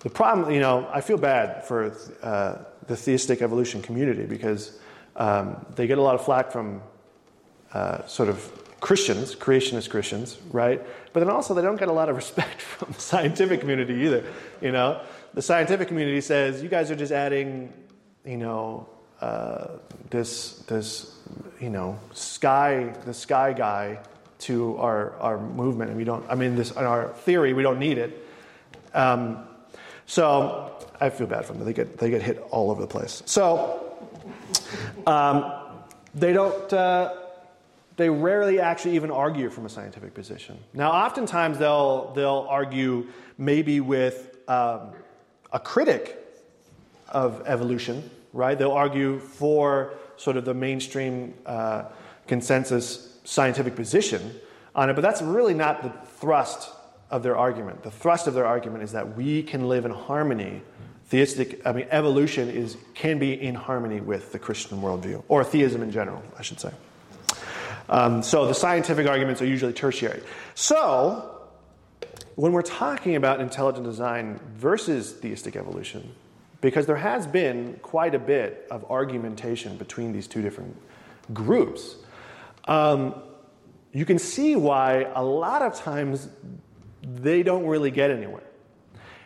Speaker 1: the problem, you know, I feel bad for uh, the theistic evolution community because um, they get a lot of flack from uh, sort of Christians, creationist Christians, right? But then also they don't get a lot of respect from the scientific community either. You know, the scientific community says you guys are just adding, you know, uh, this this you know sky the sky guy to our our movement, and we don't. I mean, this in our theory we don't need it. Um, so I feel bad for them. They get they get hit all over the place. So um, they don't. Uh, they rarely actually even argue from a scientific position. Now, oftentimes they'll they'll argue maybe with um, a critic of evolution, right? They'll argue for sort of the mainstream uh, consensus scientific position on it, but that's really not the thrust of their argument. The thrust of their argument is that we can live in harmony. Theistic, I mean, evolution is can be in harmony with the Christian worldview, or theism in general, I should say. Um, so the scientific arguments are usually tertiary. So when we're talking about intelligent design versus theistic evolution, because there has been quite a bit of argumentation between these two different groups, um, you can see why a lot of times they don't really get anywhere.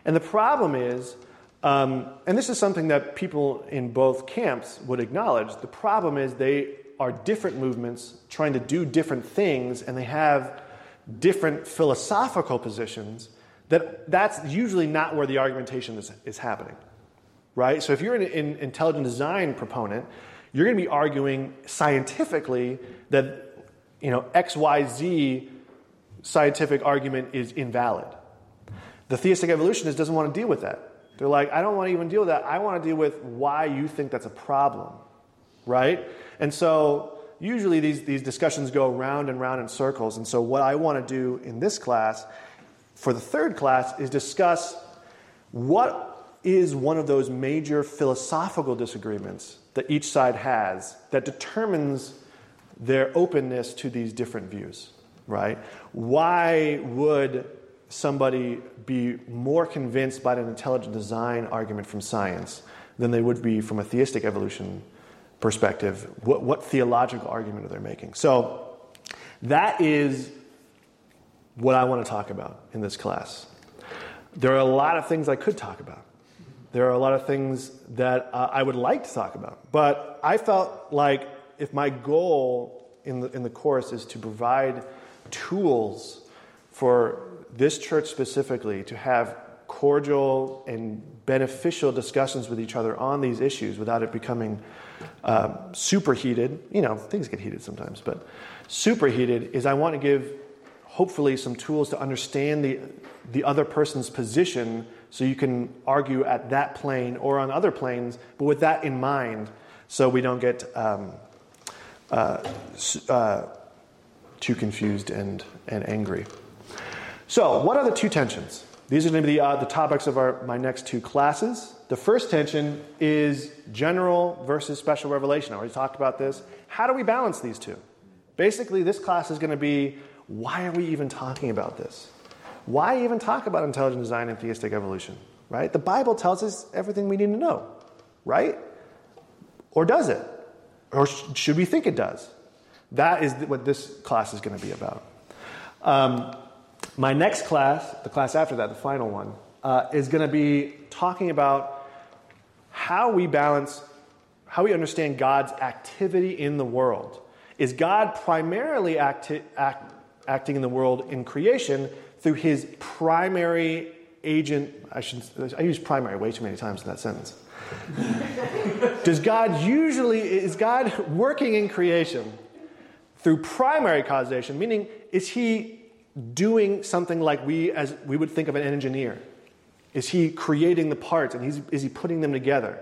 Speaker 1: And the problem is, um, and this is something that people in both camps would acknowledge, the problem is they are different movements trying to do different things and they have different philosophical positions that that's usually not where the argumentation is, is happening right? So if you're an, an intelligent design proponent you're going to be arguing scientifically that you know xyz scientific argument is invalid. The theistic evolutionist doesn't want to deal with that they're like i don't want to even deal with that i want to deal with why you think that's a problem right and so usually these, these discussions go round and round in circles. And so what I want to do in this class, for the third class, is discuss what is one of those major philosophical disagreements that each side has that determines their openness to these different views, right? Why would somebody be more convinced by an intelligent design argument from science than they would be from a theistic evolution perspective, what, what theological argument are they making? So that is what I want to talk about in this class. There are a lot of things I could talk about. There are a lot of things that uh, I would like to talk about. But I felt like if my goal in the, in the course is to provide tools for this church specifically to have cordial and beneficial discussions with each other on these issues without it becoming uh, superheated. You know, things get heated sometimes, but superheated is I want to give hopefully some tools to understand the, the other person's position so you can argue at that plane or on other planes, but with that in mind so we don't get um, uh, uh, too confused and, and angry. So, what are the two tensions? These are going to be the, uh, the topics of our, my next two classes. The first tension is general versus special revelation. I already talked about this. How do we balance these two? Basically, this class is going to be why are we even talking about this? Why even talk about intelligent design and theistic evolution? Right? The Bible tells us everything we need to know, right? Or does it? Or should we think it does? That is what this class is going to be about. Um, my next class, the class after that, the final one, uh, is going to be talking about how we balance, how we understand God's activity in the world. Is God primarily acti- act, acting in the world in creation through his primary agent? I, should, I use primary way too many times in that sentence. Does God usually, is God working in creation through primary causation, meaning is he doing something like we, as we would think of an engineer? Is he creating the parts and he's, is he putting them together,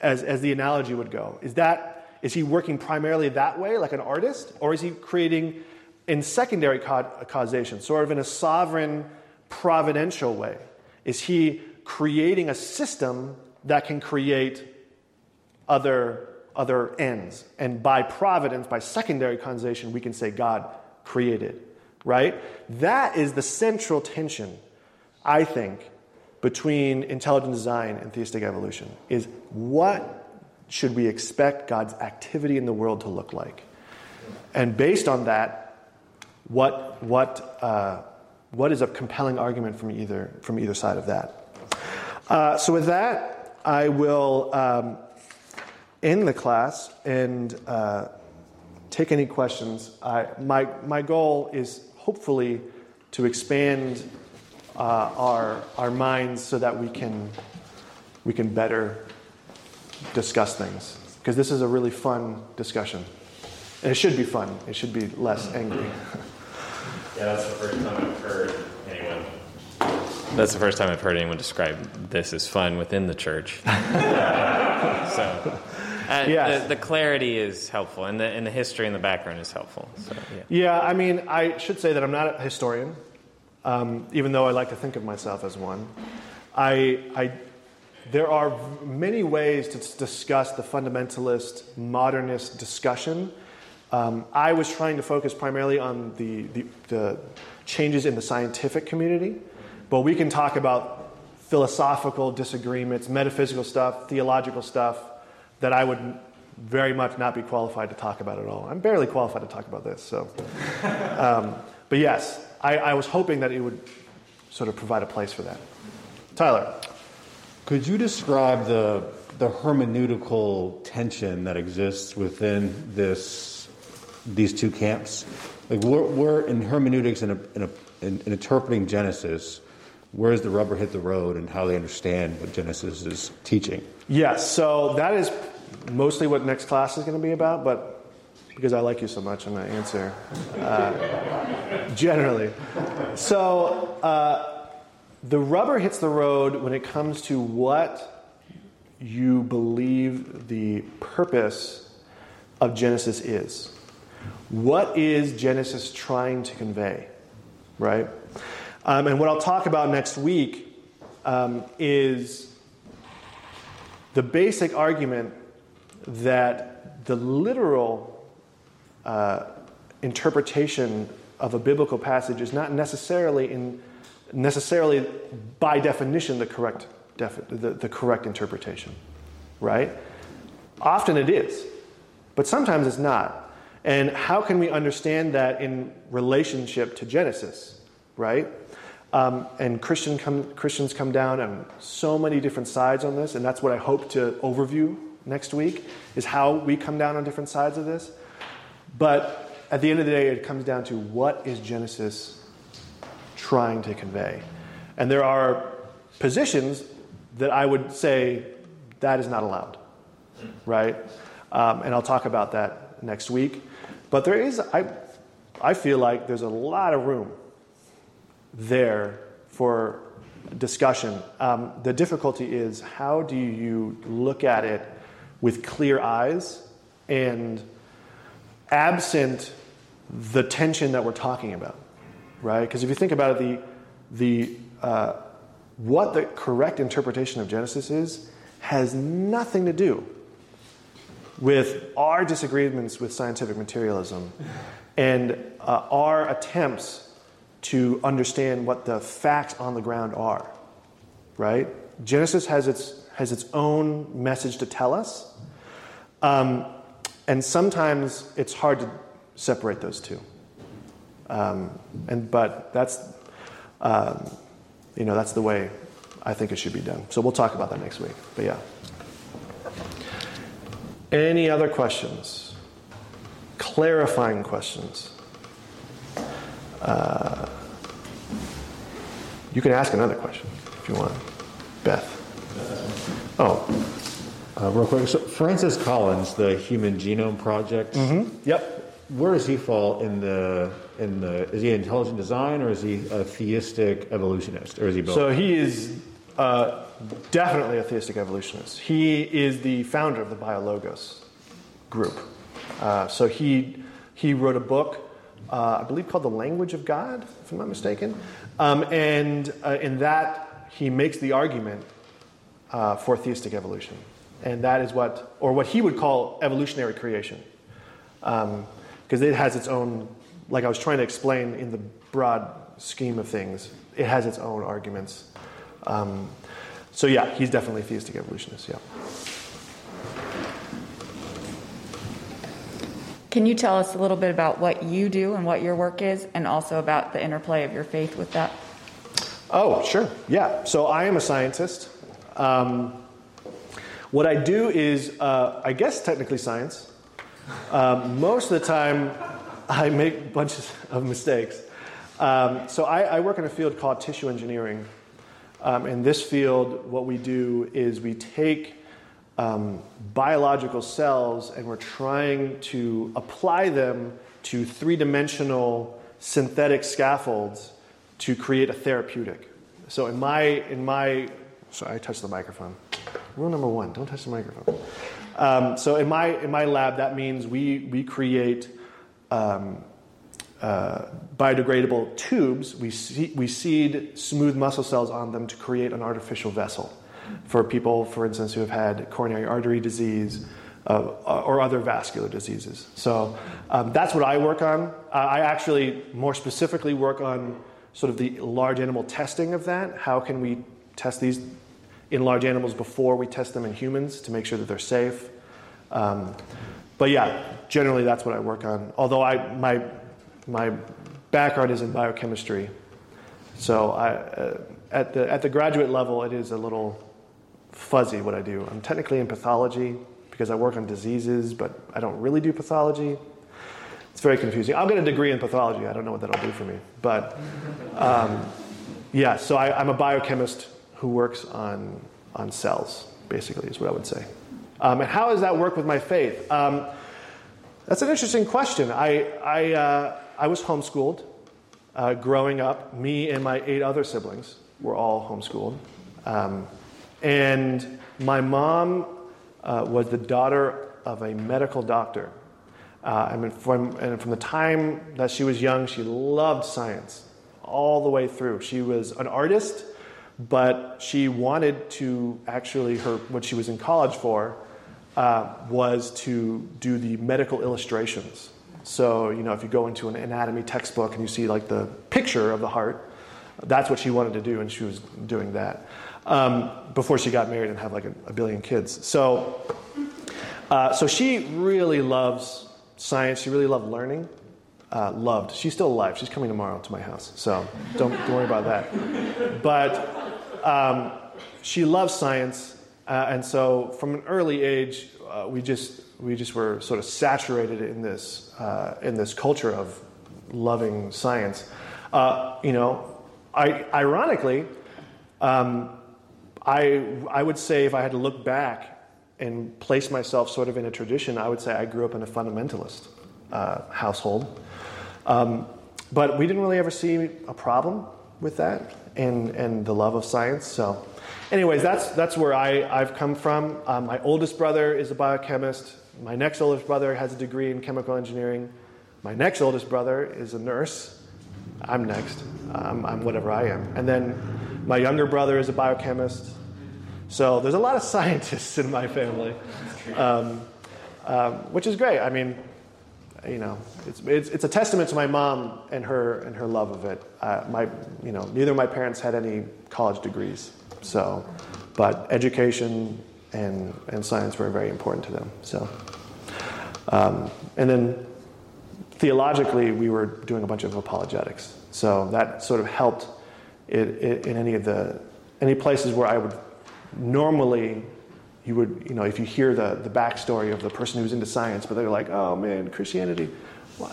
Speaker 1: as, as the analogy would go? Is, that, is he working primarily that way, like an artist? Or is he creating in secondary causation, sort of in a sovereign, providential way? Is he creating a system that can create other, other ends? And by providence, by secondary causation, we can say God created, right? That is the central tension, I think, between intelligent design and theistic evolution is what should we expect God's activity in the world to look like? And based on that, what, what, uh, what is a compelling argument from either, from either side of that? Uh, so, with that, I will um, end the class and uh, take any questions. I, my, my goal is hopefully to expand uh, our, our minds so that we can, we can better discuss things. Because this is a really fun discussion. And it should be fun, it should be less angry.
Speaker 4: Yeah, that's the first time I've heard anyone. That's the first time I've heard anyone describe this as fun within the church. so, uh, yes. the, the, clarity is helpful, and the, and the history and the background is helpful. So,
Speaker 1: yeah. yeah, I mean, I should say that I'm not a historian um, even though I like to think of myself as one. I, I, there are many ways to discuss the fundamentalist modernist discussion. Um, I was trying to focus primarily on the, the, the changes in the scientific community, but we can talk about philosophical disagreements, metaphysical stuff, theological stuff that I would very much not be qualified to talk about at all. I'm barely qualified to talk about this, so. Um, but yes, I, I was hoping that it would sort of provide a place for that. Tyler.
Speaker 5: Could you describe the, the hermeneutical tension that exists within this, these two camps? Like we're, we're in hermeneutics in, a, in, a, in, in interpreting Genesis, where does the rubber hit the road and how they understand what Genesis is teaching?
Speaker 1: Yes, so that is mostly what next class is going to be about, but because I like you so much, I'm going to answer uh, generally. So, uh, the rubber hits the road when it comes to what you believe the purpose of Genesis is. What is Genesis trying to convey? Right? Um, and what I'll talk about next week um, is the basic argument that the literal uh, interpretation of a biblical passage is not necessarily in necessarily by definition the correct defi- the, the correct interpretation right? Often it is but sometimes it's not. And how can we understand that in relationship to genesis right um, and Christian come, christians come down on so many different sides on this and that's what i hope to overview next week is how we come down on different sides of this but at the end of the day, it comes down to what is Genesis trying to convey? And there are positions that I would say that is not allowed, right? Um, and I'll talk about that next week. But there is, I, I feel like there's a lot of room there for discussion. Um, the difficulty is how do you look at it with clear eyes and absent the tension that we're talking about, right? Because if you think about it, the, the, uh, what the correct interpretation of Genesis is has nothing to do with our disagreements with scientific materialism and uh, our attempts to understand what the facts on the ground are, right? Genesis has its, has its own message to tell us. Um, and sometimes it's hard to separate those two. Um, and but that's um, you know that's the way I think it should be done. So we'll talk about that next week. But yeah. Any other questions? Clarifying questions. Uh, you can ask another question if you want, Beth. Oh,
Speaker 5: Uh, real quick, so Francis Collins, the Human Genome Project.
Speaker 1: yep.
Speaker 5: Where does he fall in the in the? Is he intelligent design or is he a theistic evolutionist or is he both?
Speaker 1: So he is uh, definitely a theistic evolutionist. He is the founder of the BioLogos group. Uh, so he he wrote a book, uh, I believe, called The Language of God, if I'm not mistaken. Um, and uh, in that, he makes the argument uh, for theistic evolution, and that is what, or what he would call evolutionary creation, because it has its own. Like I was trying to explain in the broad scheme of things, it has its own arguments. Um, so yeah, he's definitely a theistic evolutionist. Yeah.
Speaker 6: Can you tell us a little bit about what you do and what your work is, and also about the interplay of your faith with that?
Speaker 1: Oh, sure. Yeah. So I am a scientist. Um, what I do is, uh, I guess, technically science. Um, most of the time, I make bunches of mistakes. Um, so I, I work in a field called tissue engineering. Um, in this field, what we do is we take um, biological cells and we're trying to apply them to three dimensional synthetic scaffolds to create a therapeutic. So in my in my sorry, I touched the microphone. Rule number one: don't touch the microphone. Um, so in my in my lab, that means we we create um, uh, biodegradable tubes. We see, we seed smooth muscle cells on them to create an artificial vessel for people, for instance, who have had coronary artery disease. Uh, or other vascular diseases. So um, that's what I work on. Uh, I actually more specifically work on sort of the large animal testing of that. How can we test these in large animals before we test them in humans to make sure that they're safe? Um, but yeah, generally that's what I work on. Although I, my, my background is in biochemistry, so I, uh, at, the, at the graduate level, it is a little fuzzy what I do. I'm technically in pathology because I work on diseases, but I don't really do pathology. It's very confusing. I'll get a degree in pathology. I don't know what that'll do for me. But um, yeah, so I, I'm a biochemist who works on, on cells, basically, is what I would say. Um, and how does that work with my faith? Um, that's an interesting question. I, I, uh, I was homeschooled uh, growing up. Me and my eight other siblings were all homeschooled. Um, and my mom uh, was the daughter of a medical doctor. Uh, I mean, from, and from the time that she was young, she loved science all the way through. She was an artist, but she wanted to actually, her, what she was in college for uh, was to do the medical illustrations. So, you know, if you go into an anatomy textbook and you see like the picture of the heart, that's what she wanted to do, and she was doing that um, before she got married and have like a, a billion kids. So, uh, so she really loves science. She really loved learning. Uh, loved. She's still alive. She's coming tomorrow to my house, so don't, don't worry about that. But um, she loves science, uh, and so from an early age, uh, we just we just were sort of saturated in this uh, in this culture of loving science. Uh, you know, I, ironically, um, I, I would say if I had to look back and place myself sort of in a tradition, I would say I grew up in a fundamentalist uh, household. Um, but we didn't really ever see a problem with that and, and the love of science. So, anyways, that's, that's where I, I've come from. Um, my oldest brother is a biochemist. My next oldest brother has a degree in chemical engineering. My next oldest brother is a nurse. I'm next. Um, I'm whatever I am. And then my younger brother is a biochemist. So there's a lot of scientists in my family, um, um, which is great. I mean, you know, it's, it's, it's, a testament to my mom and her and her love of it. Uh, my, you know, neither of my parents had any college degrees, so, but education and and science were very important to them. So, um, and then theologically, we were doing a bunch of apologetics. So that sort of helped it, it, in any of the any places where I would normally you would you know if you hear the the backstory of the person who's into science, but they're like, oh man, Christianity.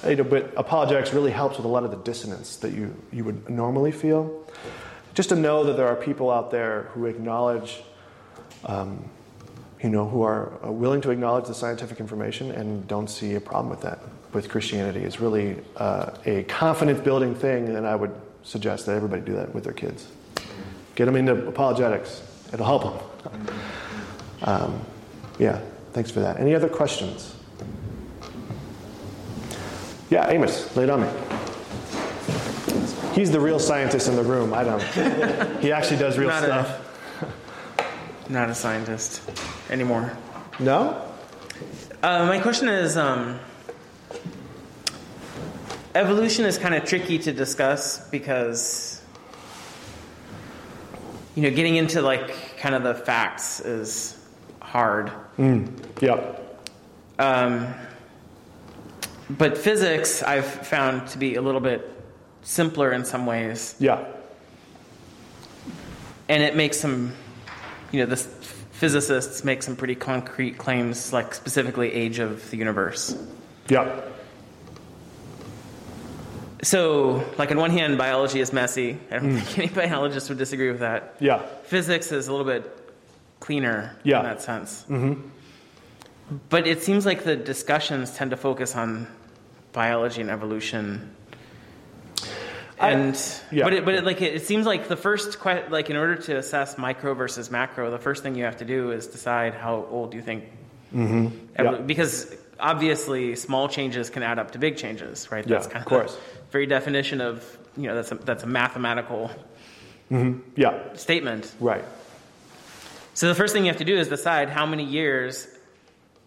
Speaker 1: You know, but apologetics really helps with a lot of the dissonance that you you would normally feel. Just to know that there are people out there who acknowledge. Um, you know, who are uh, willing to acknowledge the scientific information and don't see a problem with that with Christianity is really uh, a confidence building thing, and I would suggest that everybody do that with their kids. Get them into apologetics, it'll help them. Um, yeah, thanks for that. Any other questions? Yeah, Amos, lay it on me. He's the real scientist in the room. I don't. He actually does real
Speaker 7: Not a-
Speaker 1: stuff.
Speaker 7: Not a scientist anymore.
Speaker 1: No?
Speaker 7: Uh, my question is um, evolution is kind of tricky to discuss because, you know, getting into like kind of the facts is hard.
Speaker 1: Yep.
Speaker 7: Um, but physics I've found to be a little bit simpler in some ways,
Speaker 1: Yeah.
Speaker 7: and it makes some, you know, the physicists make some pretty concrete claims, like specifically age of the universe.
Speaker 1: Yep.
Speaker 7: So, like on one hand, biology is messy. I don't think any biologist would disagree with that.
Speaker 1: Yeah.
Speaker 7: Physics is a little bit cleaner
Speaker 1: Yeah.
Speaker 7: in that sense. Mm-hmm. But it seems like the discussions tend to focus on biology and evolution.
Speaker 1: I-
Speaker 7: And
Speaker 1: yeah.
Speaker 7: but it, but it, like it, it seems like the first que- like in order to assess micro versus macro, the first thing you have to do is decide how old you think.
Speaker 1: Mm-hmm.
Speaker 7: Evol-
Speaker 1: Yeah.
Speaker 7: Because obviously, small changes can add up to big changes, right?
Speaker 1: Yeah,
Speaker 7: That's kind
Speaker 1: of course.
Speaker 7: Very definition of you know that's a, that's a mathematical mm-hmm.
Speaker 1: Yeah.
Speaker 7: statement.
Speaker 1: Right.
Speaker 7: So the first thing you have to do is decide how many years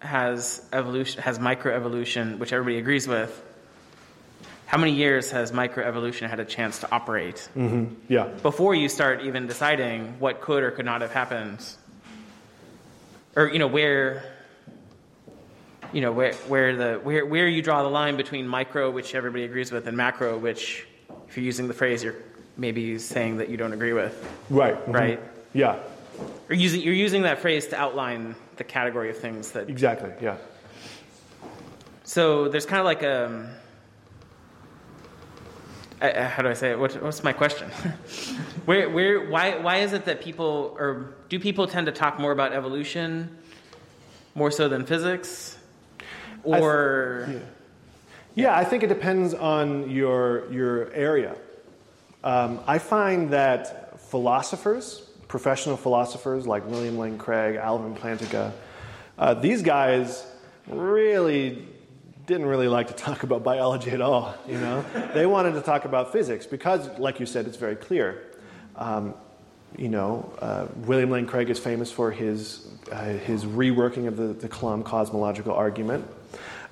Speaker 7: has evolution has microevolution, which everybody agrees with. How many years has microevolution had a chance to operate mm-hmm.
Speaker 1: Yeah.
Speaker 7: before you start even deciding what could or could not have happened, or you know where, you know where where the where where you draw the line between micro, which everybody agrees with, and macro, which if you're using the phrase, you're maybe saying that you don't agree with,
Speaker 1: Right. mhm.
Speaker 7: right?
Speaker 1: Yeah.
Speaker 7: Or using, you're using that phrase to outline the category of things that.
Speaker 1: Exactly. Yeah.
Speaker 7: So there's kind of like a. I- how do I say it? What, what's my question? where, where, why, why is it that people, or do people tend to talk more about evolution more so than physics?
Speaker 1: Th-
Speaker 7: Or.
Speaker 1: Yeah, I think it depends on your your area. Um, I find that philosophers, professional philosophers like William Lane Craig, Alvin Plantinga, uh, these guys really didn't really like to talk about biology at all. You know, they wanted to talk about physics because, like you said, it's very clear. Um, you know, uh, William Lane Craig is famous for his uh, his reworking of the, the Kalam cosmological argument.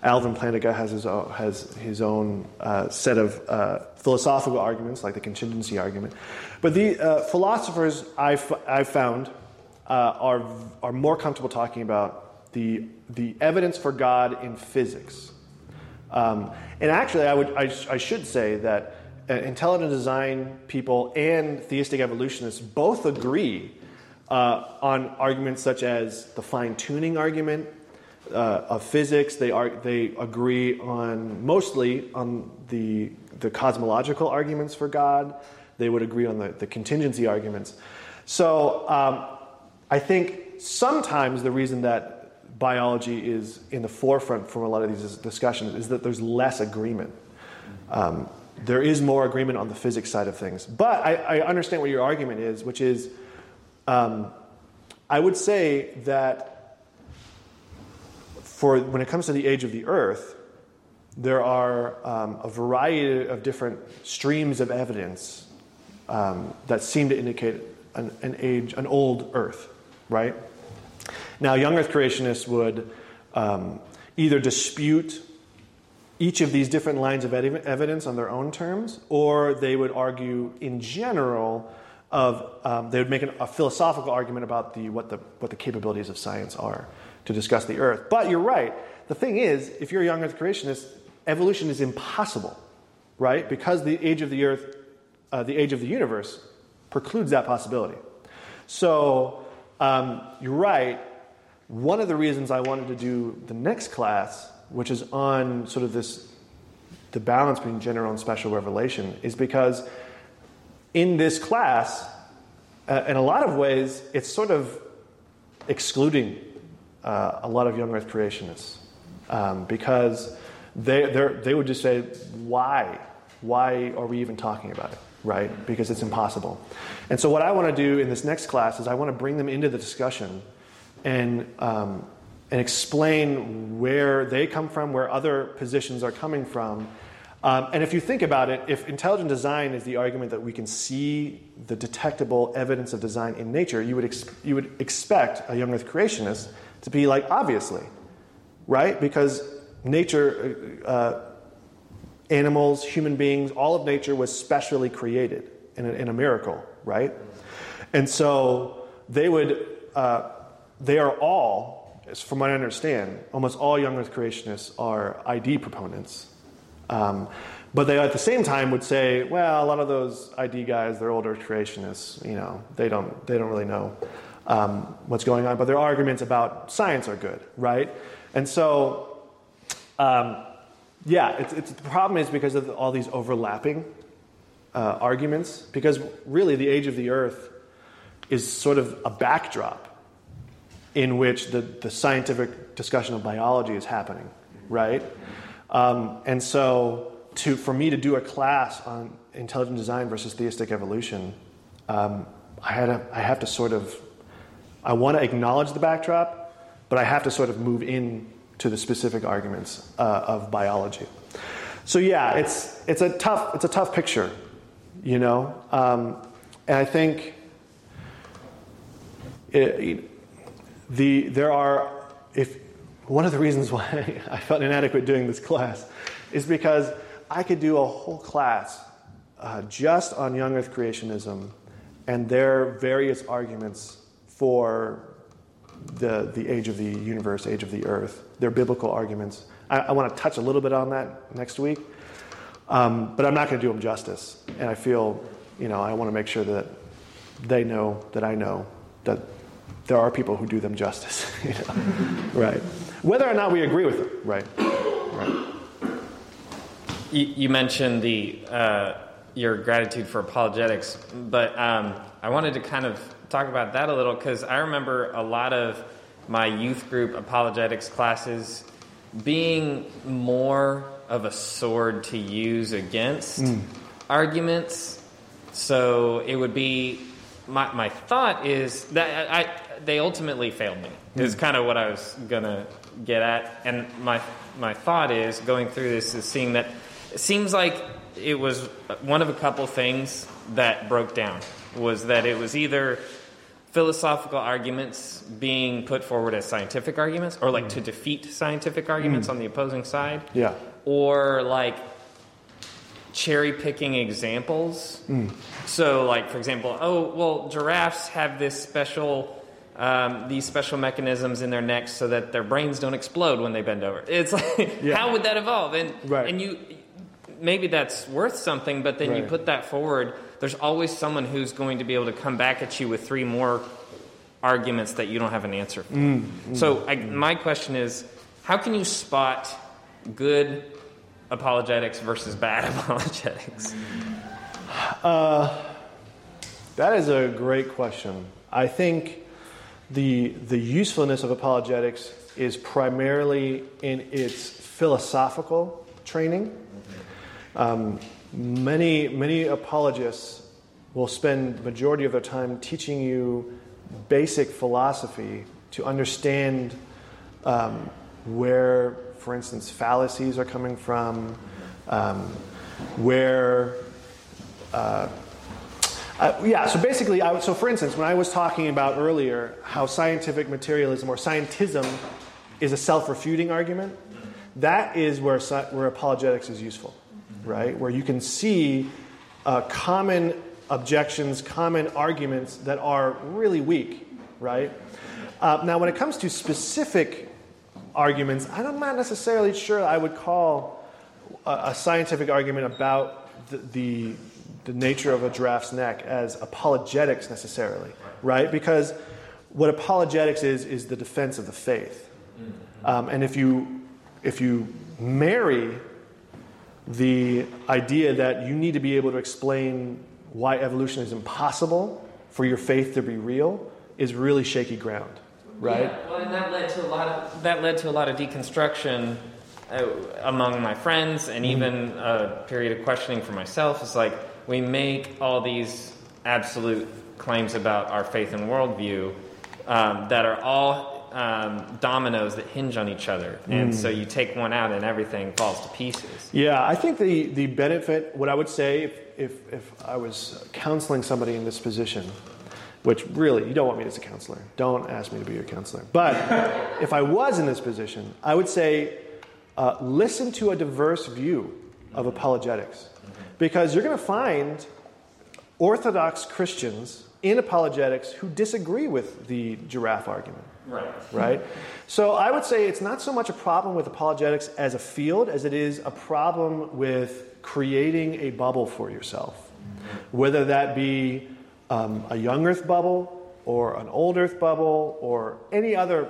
Speaker 1: Alvin Plantinga has his own, has his own uh, set of uh, philosophical arguments, like the contingency argument. But the uh, philosophers I've, I've found uh, are, are more comfortable talking about the, the evidence for God in physics. Um, and actually, I, would, I, sh- I should say that uh, intelligent design people and theistic evolutionists both agree uh, on arguments such as the fine tuning argument uh, of physics. They, are, they agree on mostly on the, the cosmological arguments for God. They would agree on the, the contingency arguments. So um, I think sometimes the reason that biology is in the forefront from a lot of these discussions is that there's less agreement. Um, there is more agreement on the physics side of things. But I, I understand what your argument is, which is um, I would say that for when it comes to the age of the Earth, there are um, a variety of different streams of evidence um, that seem to indicate an, an age, an old Earth, right? Now, young Earth creationists would um, either dispute each of these different lines of ev- evidence on their own terms, or they would argue in general of um, they would make an, a philosophical argument about the what the what the capabilities of science are to discuss the Earth. But you're right. The thing is, if you're a young Earth creationist, evolution is impossible, right? Because the age of the earth, uh, the age of the universe, precludes that possibility. So um, you're right. One of the reasons I wanted to do the next class, which is on sort of this the balance between general and special revelation, is because in this class, uh, in a lot of ways, it's sort of excluding uh, a lot of young Earth creationists um, because they they would just say, "Why? Why are we even talking about it?" Right? Because it's impossible. And so, what I want to do in this next class is I want to bring them into the discussion and um, and explain where they come from, where other positions are coming from. Um, and if you think about it, if intelligent design is the argument that we can see the detectable evidence of design in nature, you would, ex- you would expect a young earth creationist to be like, obviously, right? Because nature, uh, uh, animals, human beings, all of nature was specially created in a, in a miracle, right? And so they would, uh, they are all, from what I understand, almost all young earth creationists are ID proponents. Um, but they at the same time would say, well, a lot of those ID guys, they're older creationists, you know, they don't, they don't really know um, what's going on. But their arguments about science are good, right? And so, um, yeah, it's, it's, the problem is because of all these overlapping uh, arguments, because really the age of the earth is sort of a backdrop in which the, the scientific discussion of biology is happening, right? Um, and so, to, for me to do a class on intelligent design versus theistic evolution, um, I, had a, I have to sort of, I want to acknowledge the backdrop, but I have to sort of move in to the specific arguments uh, of biology. So yeah, it's, it's, a tough, it's a tough picture, you know? Um, and I think it, the, there are, if, one of the reasons why I felt inadequate doing this class is because I could do a whole class uh, just on young earth creationism and their various arguments for the, the age of the universe, age of the earth, their biblical arguments. I, I want to touch a little bit on that next week, um, but I'm not going to do them justice. And I feel, you know, I want to make sure that they know that I know that there are people who do them justice. You know? right. Whether or not we agree with them. Right. Right.
Speaker 4: You, you mentioned the uh, your gratitude for apologetics, but um, I wanted to kind of talk about that a little because I remember a lot of my youth group apologetics classes being more of a sword to use against mm. arguments. So it would be my, my thought is that I, I they ultimately failed me. Is mm. kind of what I was gonna get at, and my my thought is going through this is seeing that it seems like it was one of a couple things that broke down was that it was either philosophical arguments being put forward as scientific arguments or like mm. to defeat scientific arguments mm. on the opposing side
Speaker 1: yeah
Speaker 4: or like cherry picking examples mm. so like for example oh well giraffes have this special um, these special mechanisms in their necks so that their brains don't explode when they bend over. It's like, yeah. how would that evolve? And
Speaker 1: right.
Speaker 4: and you maybe that's worth something, but then right. you put that forward. There's always someone who's going to be able to come back at you with three more arguments that you don't have an answer for. Mm, mm, so I, my question is, how can you spot good apologetics versus bad apologetics?
Speaker 1: Uh, that is a great question. I think the, the usefulness of apologetics is primarily in its philosophical training. Um, many, many apologists will spend majority of their time teaching you basic philosophy to understand um, where, for instance, fallacies are coming from, um, where uh, uh, yeah, so basically, I, so for instance, when I was talking about earlier how scientific materialism or scientism is a self refuting argument, that is where, where apologetics is useful, right? Where you can see uh, common objections, common arguments that are really weak, right? Uh, now, when it comes to specific arguments, I'm not necessarily sure I would call a, a scientific argument about the, the the nature of a giraffe's neck as apologetics necessarily, right? Because what apologetics is is the defense of the faith, um, and if you if you marry the idea that you need to be able to explain why evolution is impossible for your faith to be real is really shaky ground, right?
Speaker 4: Yeah, well, and that led to a lot of that led to a lot of deconstruction uh, among my friends, and even a period of questioning for myself. It's like we make all these absolute claims about our faith and worldview um, that are all um, dominoes that hinge on each other, and so you take one out, and everything falls to pieces.
Speaker 1: Yeah, I think the, the benefit, what I would say if, if, if I was counseling somebody in this position, which really, you don't want me as a counselor. Don't ask me to be your counselor. But if I was in this position, I would say uh, listen to a diverse view of apologetics. Because you're going to find Orthodox Christians in apologetics who disagree with the giraffe argument
Speaker 4: Right.
Speaker 1: right? So I would say it's not so much a problem with apologetics as a field as it is a problem with creating a bubble for yourself, whether that be um, a young earth bubble or an old earth bubble or any other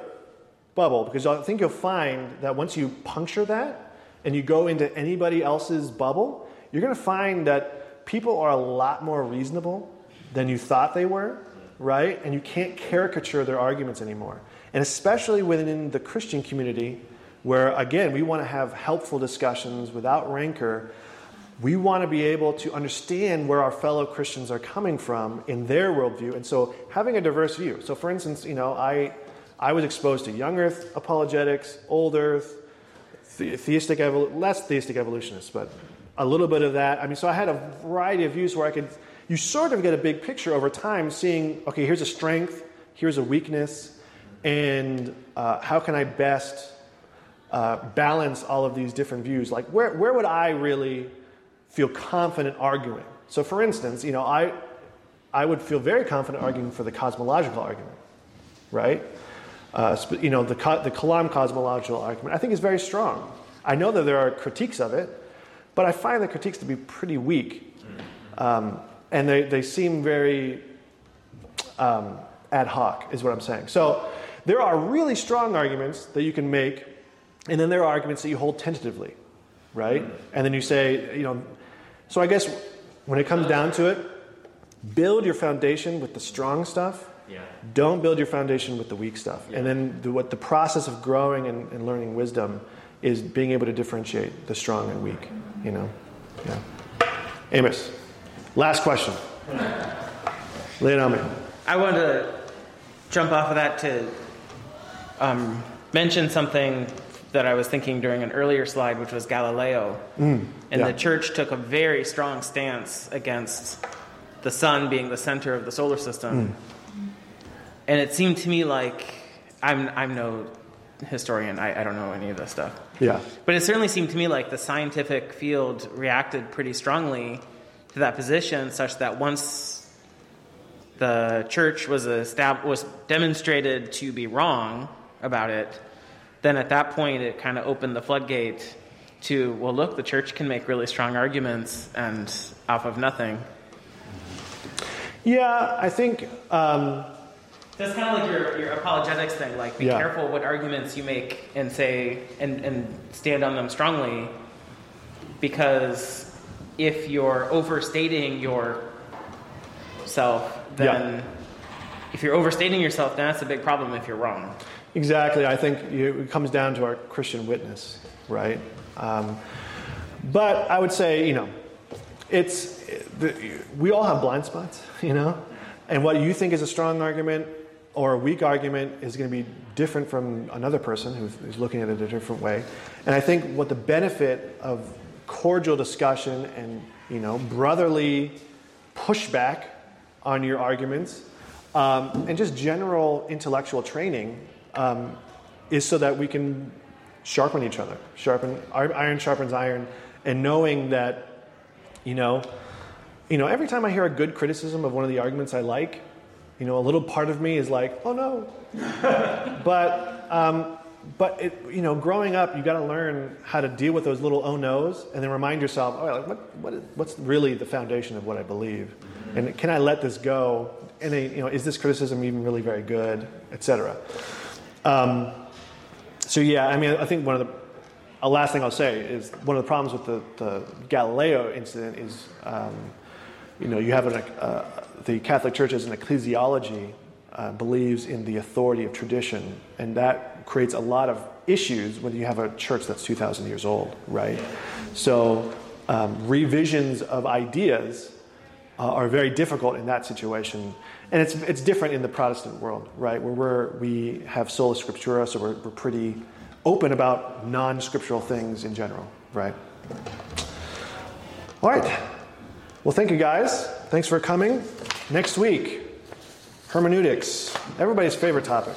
Speaker 1: bubble, because I think you'll find that once you puncture that and you go into anybody else's bubble, you're going to find that people are a lot more reasonable than you thought they were, right? And you can't caricature their arguments anymore. And especially within the Christian community, where again, we want to have helpful discussions without rancor. We want to be able to understand where our fellow Christians are coming from in their worldview. And so having a diverse view. So, for instance, you know, I, I was exposed to young earth apologetics, old earth, the- theistic, evol- less theistic evolutionists, but a little bit of that. I mean, so I had a variety of views where I could, you sort of get a big picture over time, seeing, okay, here's a strength, here's a weakness, and uh, how can I best uh, balance all of these different views? Like, where, where would I really feel confident arguing? So, for instance, you know, I, I would feel very confident arguing for the cosmological argument, right? Uh, you know, the, the Kalam cosmological argument, I think is very strong. I know that there are critiques of it, but I find the critiques to be pretty weak. Um, and they, they seem very um, ad hoc, is what I'm saying. So there are really strong arguments that you can make, and then there are arguments that you hold tentatively, right? And then you say, you know, so I guess when it comes down to it, build your foundation with the strong stuff.
Speaker 4: Yeah.
Speaker 1: Don't build your foundation with the weak stuff. And then the, what the process of growing and, and learning wisdom is being able to differentiate the strong and weak. You know, yeah. Amos, last question. Lay it on me.
Speaker 7: I wanted to jump off of that to um, mention something that I was thinking during an earlier slide, which was Galileo. and
Speaker 1: yeah.
Speaker 7: the church took a very strong stance against the sun being the center of the solar system. And it seemed to me like I'm, I'm no historian, I, I don't know any of this stuff.
Speaker 1: Yeah.
Speaker 7: But it certainly seemed to me like the scientific field reacted pretty strongly to that position, such that once the church was estab- was demonstrated to be wrong about it, then at that point it kind of opened the floodgate to well, look, the church can make really strong arguments and off of nothing.
Speaker 1: Yeah, I think. Um,
Speaker 7: That's kind of like your, your apologetics thing. Like, be
Speaker 1: Yeah.
Speaker 7: careful what arguments you make and say and, and stand on them strongly, because if you're overstating yourself, then
Speaker 1: Yeah.
Speaker 7: if you're overstating yourself, then that's a big problem if you're wrong.
Speaker 1: Exactly. I think it comes down to our Christian witness, right? Um, but I would say, you know, it's the, we all have blind spots, you know, and what you think is a strong argument or a weak argument is going to be different from another person who's, who's looking at it a different way. And I think what the benefit of cordial discussion and you know brotherly pushback on your arguments um, and just general intellectual training um, is so that we can sharpen each other. Sharpen iron sharpens iron, and knowing that, you know, you know, every time I hear a good criticism of one of the arguments I like, you know, a little part of me is like, oh no. but um, but it, you know, growing up, you got to learn how to deal with those little oh no's, and then remind yourself, oh, like, what, what is, what's really the foundation of what I believe, and can I let this go? And you know, is this criticism even really very good, etc. Um, so yeah, I mean, I think one of the a last thing I'll say is one of the problems with the, the Galileo incident is, um, you know, you have an, uh, the Catholic Church as an ecclesiology uh, believes in the authority of tradition, and creates a lot of issues when you have a church that's 2,000 years old, right? So um, revisions of ideas uh, are very difficult in that situation. And it's, it's different in the Protestant world, right? Where we're, we have sola scriptura, so we're, we're pretty open about non scriptural things in general, right? All right. Well, thank you guys. Thanks for coming. Next week, hermeneutics, everybody's favorite topic.